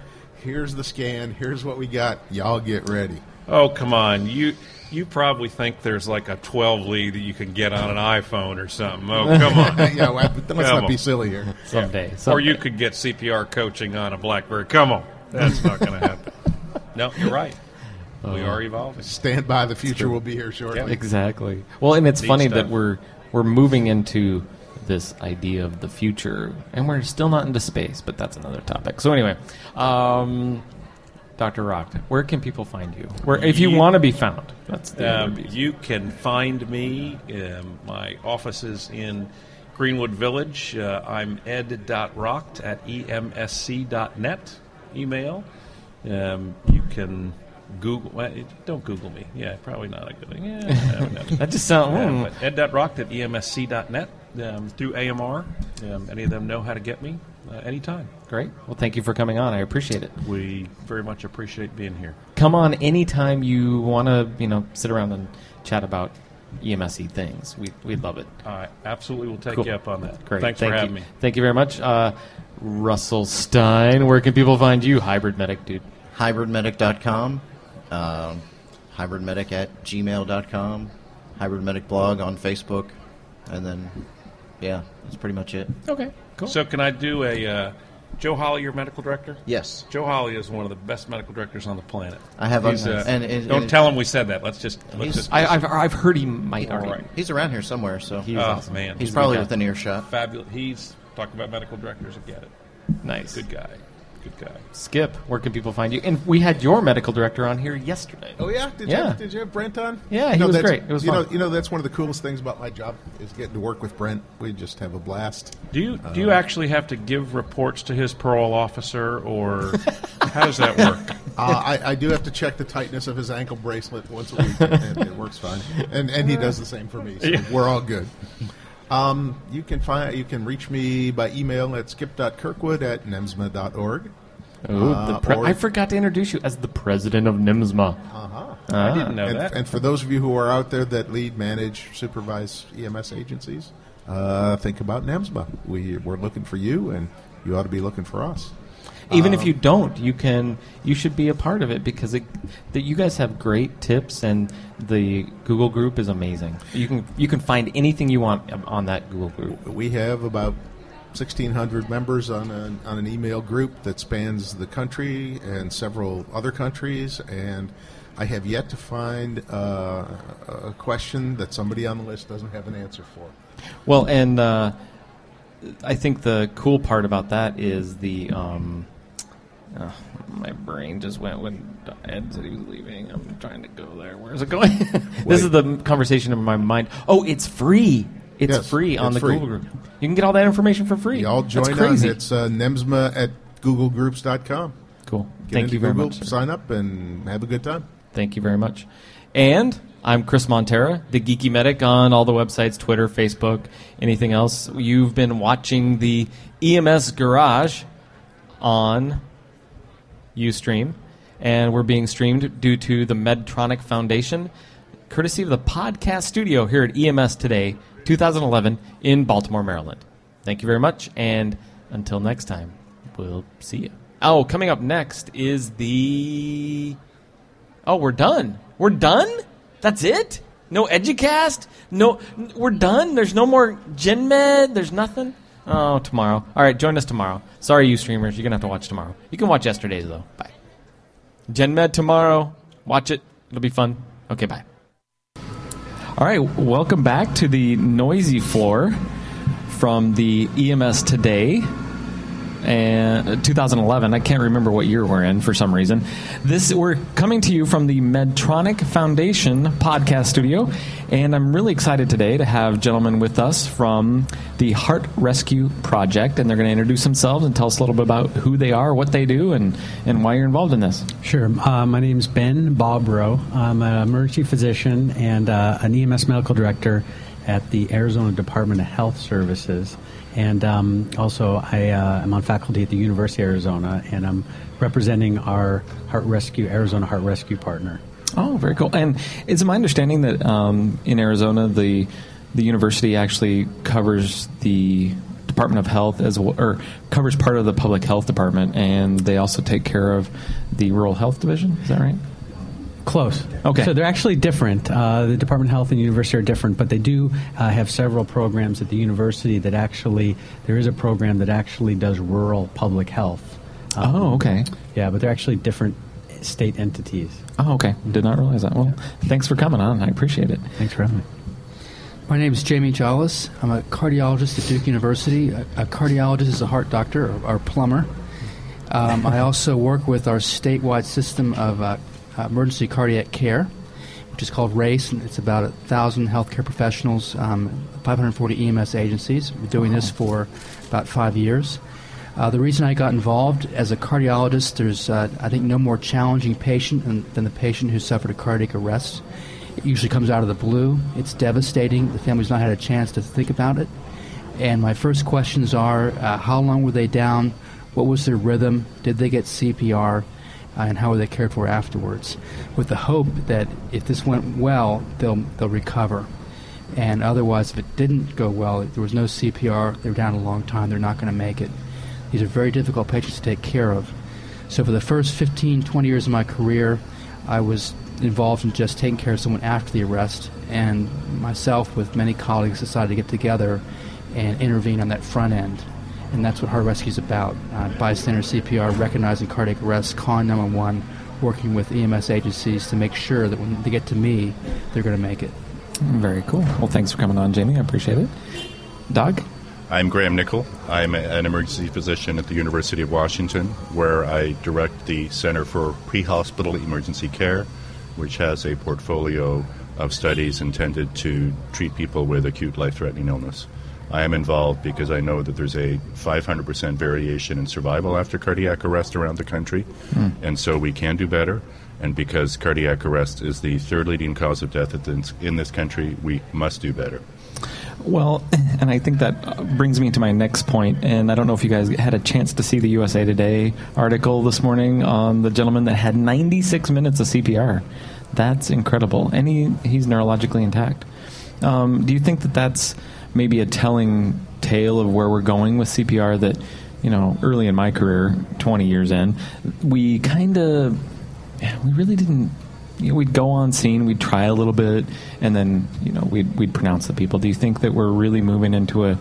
here's the scan. Here's what we got. Y'all get ready. Oh, come on. You you probably think there's like a 12 lead that you can get on an iPhone or something. Oh, come on. yeah, well, let's Come not on. be silly here. Someday, Or someday. you could get CPR coaching on a BlackBerry. Come on. That's not going to happen. No, you're right. We are evolving. Stand by. The future will be here shortly. Yeah. Exactly. Well, and it's Neat funny stuff. that we're we're moving into this idea of the future, and we're still not into space, but that's another topic. So anyway, um, Dr. Racht, where can people find you? Where if you, You- want to be found? That's the Um, you can find me. Um, my office is in Greenwood Village. Uh, I'm ed.racht at emsc.net. Email. Um, you can Google. Well, don't Google me. Yeah, probably not a good thing. Yeah, no, no. That just sounds. Um, but ed.racht at emsc.net um, through AMR. Um, any of them know how to get me uh, anytime. Great. Well, thank you for coming on. I appreciate it. We very much appreciate being here. Come on anytime you want to, you know, sit around and chat about EMSE things. We we'd love it. I absolutely will take Cool. you up on that. Great. Thanks Thank for having you. me. Thank you very much. Uh, Russell Stine, where can people find you? Hybrid Medic, dude. hybridmedic.com, um, hybridmedic at gmail.com, hybridmedic blog on Facebook, and then, yeah, that's pretty much it. Okay, cool. So, can I do a uh, Joe Holley, your medical director? Yes. Joe Holley is one of the best medical directors on the planet. I have He's, uh, and- and- don't and- tell him we said that. Let's just. Let's just I, I've, I've heard he might All already. right. He's around here somewhere, so He's oh awesome. man, he's a probably within earshot. fabulous. He's talking about medical directors. I get it. Nice. Good guy. Good guy. Skip, where can people find you? And we had your medical director on here yesterday. Oh yeah, did Yeah. you did you have Brent on? Yeah, he No, was that's- great. It was you fun. know you know that's one of the coolest things about my job is getting to work with Brent. We just have a blast. Do you do you actually have to give reports to his parole officer, or How does that work? Uh, I, I do have to check the tightness of his ankle bracelet once a week, and it works fine. And and he does the same for me, so we're all good. Um, you can find you can reach me by email at skip.kirkwood at nemsma.org. Ooh, Uh, the pre- or- I forgot to introduce you as the president of NEMSMA. Uh-huh. I didn't know and, that. and for those of you who are out there that lead, manage, supervise EMS agencies, uh, think about NEMSMA. We, we're looking for you, and you ought to be looking for us. Even if Um, you don't, you can. You should be a part of it because it, that you guys have great tips, and the Google group is amazing. You can you can find anything you want on that Google group. We have about 1,600 members on an, on an email group that spans the country and several other countries, and I have yet to find uh, a question that somebody on the list doesn't have an answer for. Well, and uh, I think the cool part about that is the. Um, uh, my brain just went when Ed said he was leaving. I'm trying to go there. Where's it going? this is the conversation in my mind. Oh, it's free. It's Yes, free on it's the free. Google group. You can get all that information for free. Y'all That's join crazy. It's uh, nemsma at googlegroups.com. Cool. Get Thank into you very Google, much. sir. Sign up and have a good time. Thank you very much. And I'm Chris Montera, the Geeky Medic on all the websites, Twitter, Facebook, anything else. You've been watching the EMS Garage on Ustream, and we're being streamed due to the Medtronic Foundation, courtesy of the podcast studio here at EMS Today 2011 in Baltimore, Maryland. Thank you very much, and until next time, we'll see you. Oh, coming up next is the. Oh, we're done. We're done? That's it? No Educast? No, we're done? There's no more GenMed? There's nothing? Oh, tomorrow. All right, join us tomorrow. Sorry, you streamers. You're going to have to watch tomorrow. You can watch yesterday's, though. Bye. GenMed tomorrow. Watch it. It'll be fun. Okay, bye. All right, welcome back to the noisy floor from the EMS Today and 2011. I can't remember what year we're in for some reason. This we're coming to you from the Medtronic Foundation podcast studio, and I'm really excited today to have gentlemen with us from the Heart Rescue Project, and they're going to introduce themselves and tell us a little bit about who they are, what they do, and and why you're involved in this. Sure. Uh, my name's Ben Bobrow. I'm an emergency physician and uh, an EMS medical director at the Arizona Department of Health Services. And um, also, I uh, am on faculty at the University of Arizona, and I'm representing our Heart Rescue, Arizona Heart Rescue partner. Oh, very cool. And it's my understanding that um, in Arizona, the the university actually covers the Department of Health as well, or covers part of the public health department, and they also take care of the rural health division. Is that right? Close. Okay. So they're actually different. Uh, the Department of Health and University are different, but they do uh, have several programs at the university that actually, there is a program that actually does rural public health. Um, Oh, okay. Yeah, but they're actually different state entities. Oh, okay. Did not realize that. Well, thanks for coming on. I appreciate it. Thanks for having me. My name is Jamie Jollis. I'm a cardiologist at Duke University. A, a cardiologist is a heart doctor or, or plumber. Um, I also work with our statewide system of uh, emergency cardiac care, which is called RACE, and it's about a thousand healthcare professionals, um, 540 EMS agencies. We're doing this for about five years. Uh, the reason I got involved as a cardiologist, there's, uh, I think, no more challenging patient than, than the patient who suffered a cardiac arrest. It usually comes out of the blue. It's devastating. The family's not had a chance to think about it. And my first questions are uh, how long were they down? What was their rhythm? Did they get CPR? Uh, and how were they cared for afterwards? With the hope that if this went well, they'll, they'll recover. And otherwise, if it didn't go well, there was no CPR, they were down a long time, they're not going to make it. These are very difficult patients to take care of. So for the first 15, 20 years of my career, I was involved in just taking care of someone after the arrest, and myself, with many colleagues, decided to get together and intervene on that front end. And that's what Heart Rescue is about uh, bystander CPR, recognizing cardiac arrest, calling 911, working with EMS agencies to make sure that when they get to me, they're going to make it. Very cool. Well, thanks for coming on, Jamie. I appreciate it. Doug? I'm Graham Nichol. I'm a- an emergency physician at the University of Washington, where I direct the Center for Pre Hospital Emergency Care, which has a portfolio of studies intended to treat people with acute life threatening illness. I am involved because I know that there's a 500% variation in survival after cardiac arrest around the country, Hmm. and so we can do better. And because cardiac arrest is the third leading cause of death in this country, we must do better. Well, and I think that brings me to my next point. And I don't know if you guys had a chance to see the USA Today article this morning on the gentleman that had 96 minutes of CPR. That's incredible, and he, he's neurologically intact. Um, do you think that that's maybe a telling tale of where we're going with CPR? That you know, early in my career, 20 years in, we kind of we really didn't you know, we'd go on scene, we'd try a little bit, and then you know we'd we'd pronounce the people. Do you think that we're really moving into a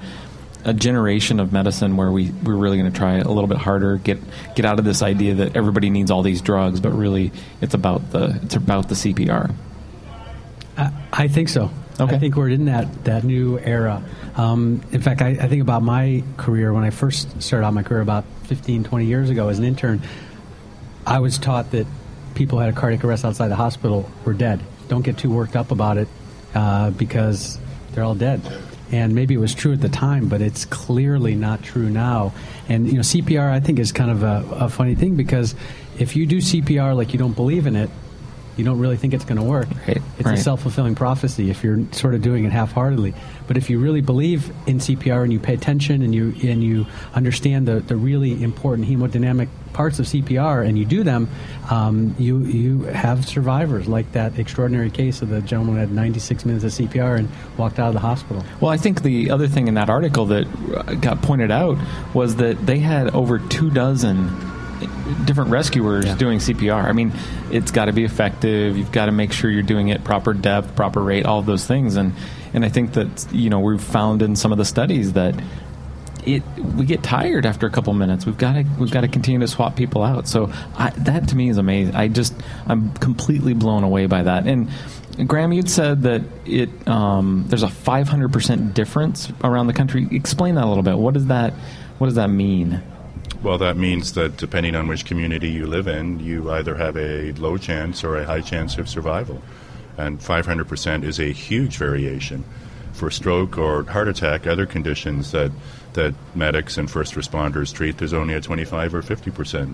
a generation of medicine where we we're really going to try a little bit harder, get get out of this idea that everybody needs all these drugs, but really it's about the it's about the CPR. I, I think so. I think we're in that, that new era. Um, in fact, I, I think about my career when I first started out my career about 15, 20 years ago as an intern. I was taught that people who had a cardiac arrest outside the hospital were dead. Don't get too worked up about it uh, because they're all dead. And maybe it was true at the time, but it's clearly not true now. And you know, CPR I think is kind of a, a funny thing because if you do CPR like you don't believe in it, you don't really think it's going to work. It's right. a self fulfilling prophecy if you're sort of doing it half heartedly. But if you really believe in CPR and you pay attention and you and you understand the, the really important hemodynamic parts of CPR and you do them, um, you you have survivors like that extraordinary case of the gentleman who had 96 minutes of CPR and walked out of the hospital. Well, I think the other thing in that article that got pointed out was that they had over two dozen different rescuers doing CPR. I mean, it's got to be effective. You've got to make sure you're doing it proper depth, proper rate, all of those things. And and I think that you know we've found in some of the studies that it we get tired after a couple minutes. We've got to we've got to continue to swap people out. So I, that to me is amazing. I just I'm completely blown away by that. And Graham, you'd said that it um, there's a 500 percent difference around the country. Explain that a little bit. What does that what does that mean? Well, that means that depending on which community you live in, you either have a low chance or a high chance of survival. And 500% is a huge variation. For stroke or heart attack, other conditions that, that medics and first responders treat, there's only a 25 or 50%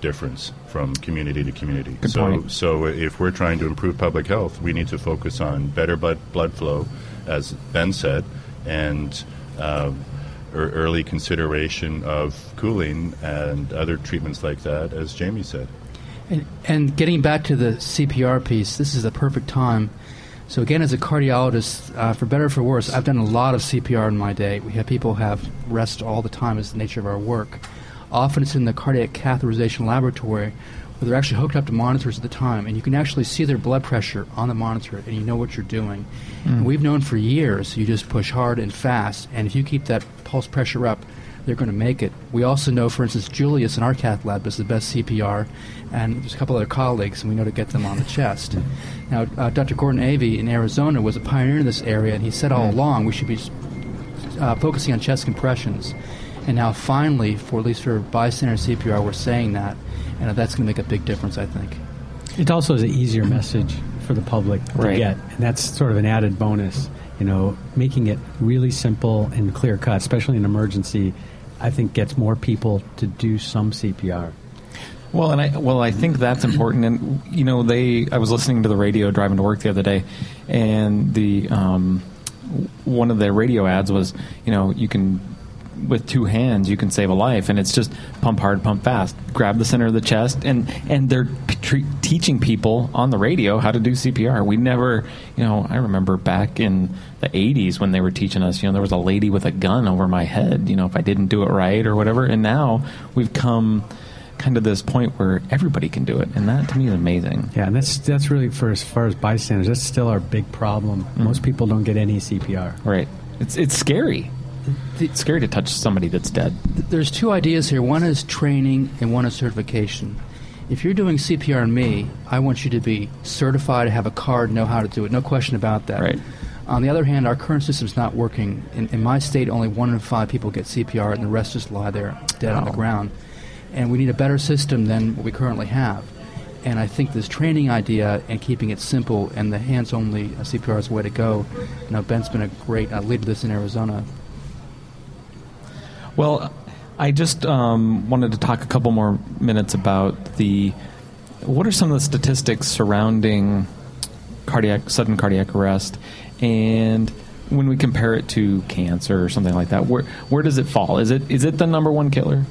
difference from community to community. Good so, point. so if we're trying to improve public health, we need to focus on better blood, blood flow, as Ben said, and um, er- early consideration of cooling and other treatments like that, as Jamie said. And, and getting back to the CPR piece, this is the perfect time. So again, as a cardiologist, uh, for better or for worse, I've done a lot of CPR in my day. We have people have rest all the time as the nature of our work. Often it's in the cardiac catheterization laboratory where they're actually hooked up to monitors at the time, and you can actually see their blood pressure on the monitor, and you know what you're doing. Mm. And we've known for years you just push hard and fast, and if you keep that pulse pressure up, they're going to make it. We also know, for instance, Julius in our cath lab is the best CPR, and there's a couple other colleagues, and we know to get them on the chest. Now, uh, Dr. Gordon Ewy in Arizona was a pioneer in this area, and he said all along we should be uh, focusing on chest compressions. And now, finally, for at least for bystander CPR, we're saying that, and that's going to make a big difference, I think. It also is an easier message for the public to get, and that's sort of an added bonus. You know, making it really simple and clear cut, especially in emergency, I think gets more people to do some CPR. Well, and I well, I think that's important. And you know, they I was listening to the radio driving to work the other day, and the um, one of the radio ads was, you know, you can with two hands you can save a life, and it's just pump hard, pump fast, grab the center of the chest, and and they're teaching people on the radio how to do CPR. We never, you know, I remember back in the 80s when they were teaching us, you know, there was a lady with a gun over my head, you know, if I didn't do it right or whatever. And now we've come kind of this point where everybody can do it, and that to me is amazing. Yeah, and that's that's really for as far as bystanders, that's still our big problem. Mm-hmm. Most people don't get any CPR. Right. It's it's scary. It's scary to touch somebody that's dead. There's two ideas here. One is training, and one is certification. If you're doing CPR on me, I want you to be certified, have a card, know how to do it. No question about that. Right. On the other hand, our current system's not working. In, in my state, only one in five people get CPR, and the rest just lie there dead on the ground. And we need a better system than what we currently have. And I think this training idea and keeping it simple and the hands-only uh, CPR is the way to go. You know, Ben's been a great uh, leader of this in Arizona. Well, I just um, wanted to talk a couple more minutes about the. What are some of the statistics surrounding cardiac sudden cardiac arrest, and when we compare it to cancer or something like that, where where does it fall? Is it is it the number one killer?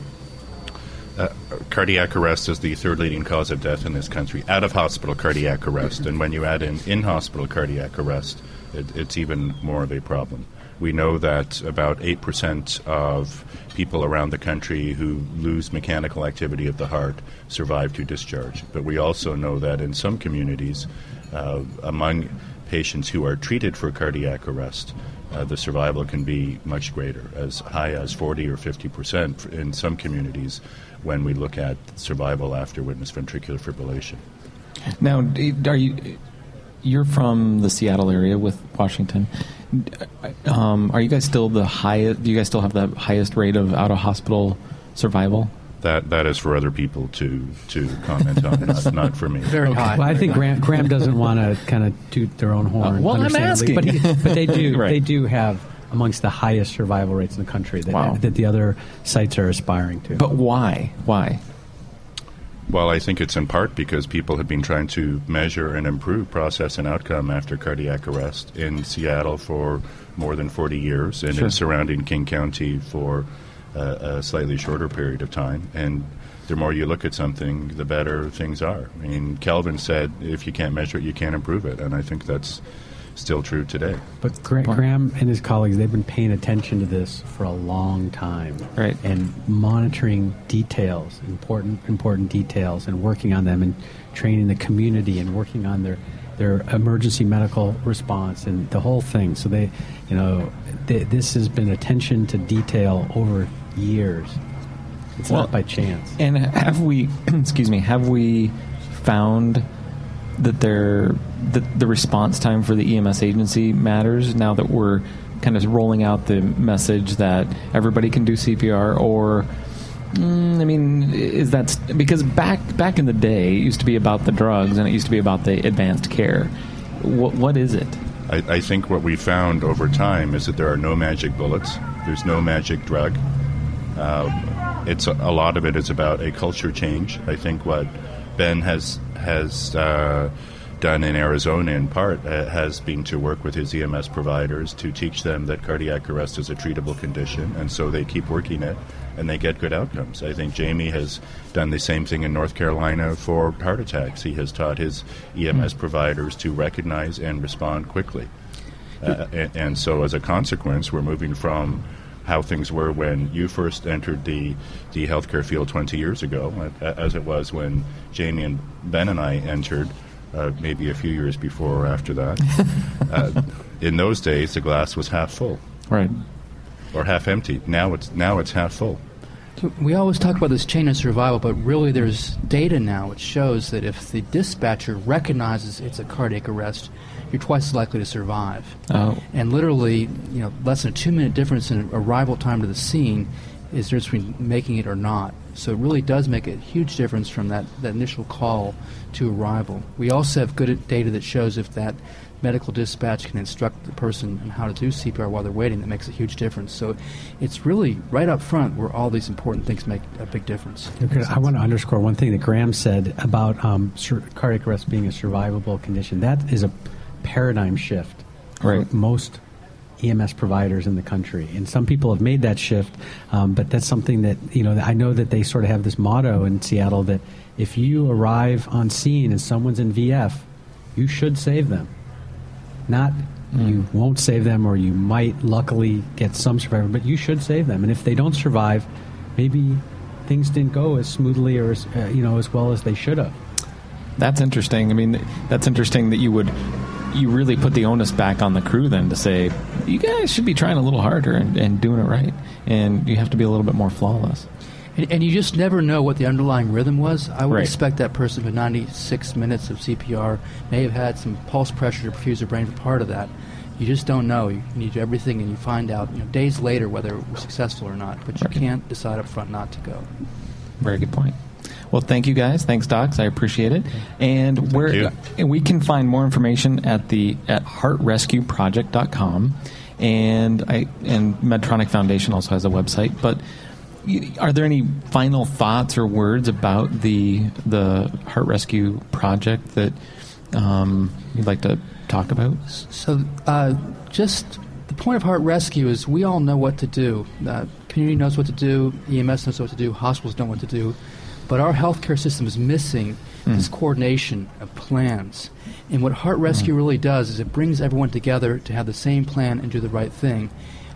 Uh, cardiac arrest is the third leading cause of death in this country. Out of hospital cardiac arrest, and when you add in in hospital cardiac arrest, it, it's even more of a problem. We know that about 8% of people around the country who lose mechanical activity of the heart survive to discharge. But we also know that in some communities, uh, among patients who are treated for cardiac arrest, uh, the survival can be much greater, as high as 40 or 50 percent in some communities when we look at survival after witness ventricular fibrillation. Now, are you you're from the Seattle area with Washington? Um, are you guys still the highest? Do you guys still have the highest rate of out of hospital survival? That that is for other people to to comment on, not, not for me. Very high. Well, I think Graham, Graham doesn't want to kind of toot their own horn. Uh, well, I'm asking. but, he, but they do. Right. They do have amongst the highest survival rates in the country that, Wow. that the other sites are aspiring to. But why? Why? Well, I think it's in part because people have been trying to measure and improve process and outcome after cardiac arrest in Seattle for more than 40 years and Sure. in surrounding King County for uh, a slightly shorter period of time. And the more you look at something, the better things are. I mean, Kelvin said, if you can't measure it, you can't improve it. And I think that's still true today. But Gra- Graham and his colleagues, they've been paying attention to this for a long time. Right. And monitoring details, important, important details, and working on them and training the community and working on their, their emergency medical response and the whole thing. So they, you know, th- this has been attention to detail over years. It's Well, not by chance. And have we, excuse me, have we found that there that the response time for the EMS agency matters now that we're kind of rolling out the message that everybody can do CPR or mm, I mean is that because back back in the day it used to be about the drugs and it used to be about the advanced care what what is it I, I think what we found over time is that there are no magic bullets. There's no magic drug. Um, it's a, a lot of it is about a culture change. I think what Ben has has uh, done in Arizona, in part, uh, has been to work with his EMS providers to teach them that cardiac arrest is a treatable condition, and so they keep working it, and they get good outcomes. I think Jamie has done the same thing in North Carolina for heart attacks. He has taught his EMS providers to recognize and respond quickly. Uh, and, and so, as a consequence, we're moving from how things were when you first entered the, the healthcare field 20 years ago, as it was when Jamie and Ben and I entered, uh, maybe a few years before or after that. uh, in those days, the glass was half full, right or half empty. Now it's now it's half full. So we always talk about this chain of survival, but really there's data now which shows that if the dispatcher recognizes it's a cardiac arrest, you're twice as likely to survive. Oh. And literally, you know, less than a two-minute difference in arrival time to the scene is the difference between making it or not. So it really does make a huge difference from that, that initial call to arrival. We also have good data that shows if that medical dispatch can instruct the person on how to do CPR while they're waiting, that makes a huge difference. So it's really right up front where all these important things make a big difference. Okay, I want to underscore one thing that Graham said about um, sur- cardiac arrest being a survivable condition. That is a paradigm shift Right. for most EMS providers in the country, and some people have made that shift. Um, but that's something that you know. I know that they sort of have this motto in Seattle that if you arrive on scene and someone's in VF, you should save them. Not you won't save them, or you might luckily get some survivor, but you should save them. And if they don't survive, maybe things didn't go as smoothly or as, uh, you know as well as they should have. That's interesting. I mean, that's interesting that you would you really put the onus back on the crew then to say you guys should be trying a little harder and, and doing it right, and you have to be a little bit more flawless. And, and you just never know what the underlying rhythm was. I would Right. expect that person for 96 minutes of CPR may have had some pulse pressure to perfuse their brain for part of that. You just don't know. You need do everything, and you find out you know, days later whether it was successful or not. But you can't decide up front not to go. Very good point. Well, thank you guys. Thanks, docs. I appreciate it. And where you. we can find more information at the at heartrescueproject.com. and I and Medtronic Foundation also has a website. But are there any final thoughts or words about the the Heart Rescue project that um, you'd like to talk about? So, uh, just the point of Heart Rescue is we all know what to do. The community knows what to do, EMS knows what to do, hospitals know what to do, but our healthcare system is missing hmm. this coordination of plans. And what Heart Rescue hmm. really does is it brings everyone together to have the same plan and do the right thing.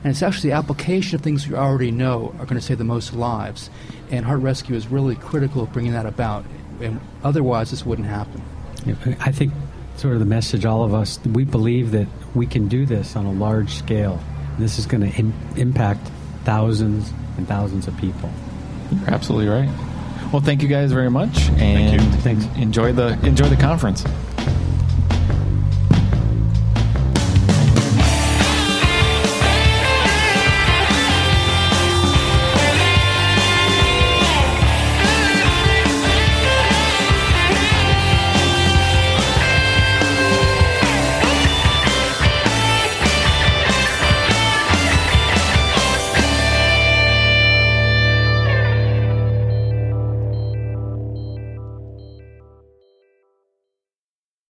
And it's actually the application of things we already know are going to save the most lives. And Heart Rescue is really critical of bringing that about. And otherwise, this wouldn't happen. Yeah, I think sort of the message all of us we believe that we can do this on a large scale. This is going to Im- impact thousands and thousands of people. You're absolutely right. Well, thank you guys very much, and enjoy the enjoy the conference.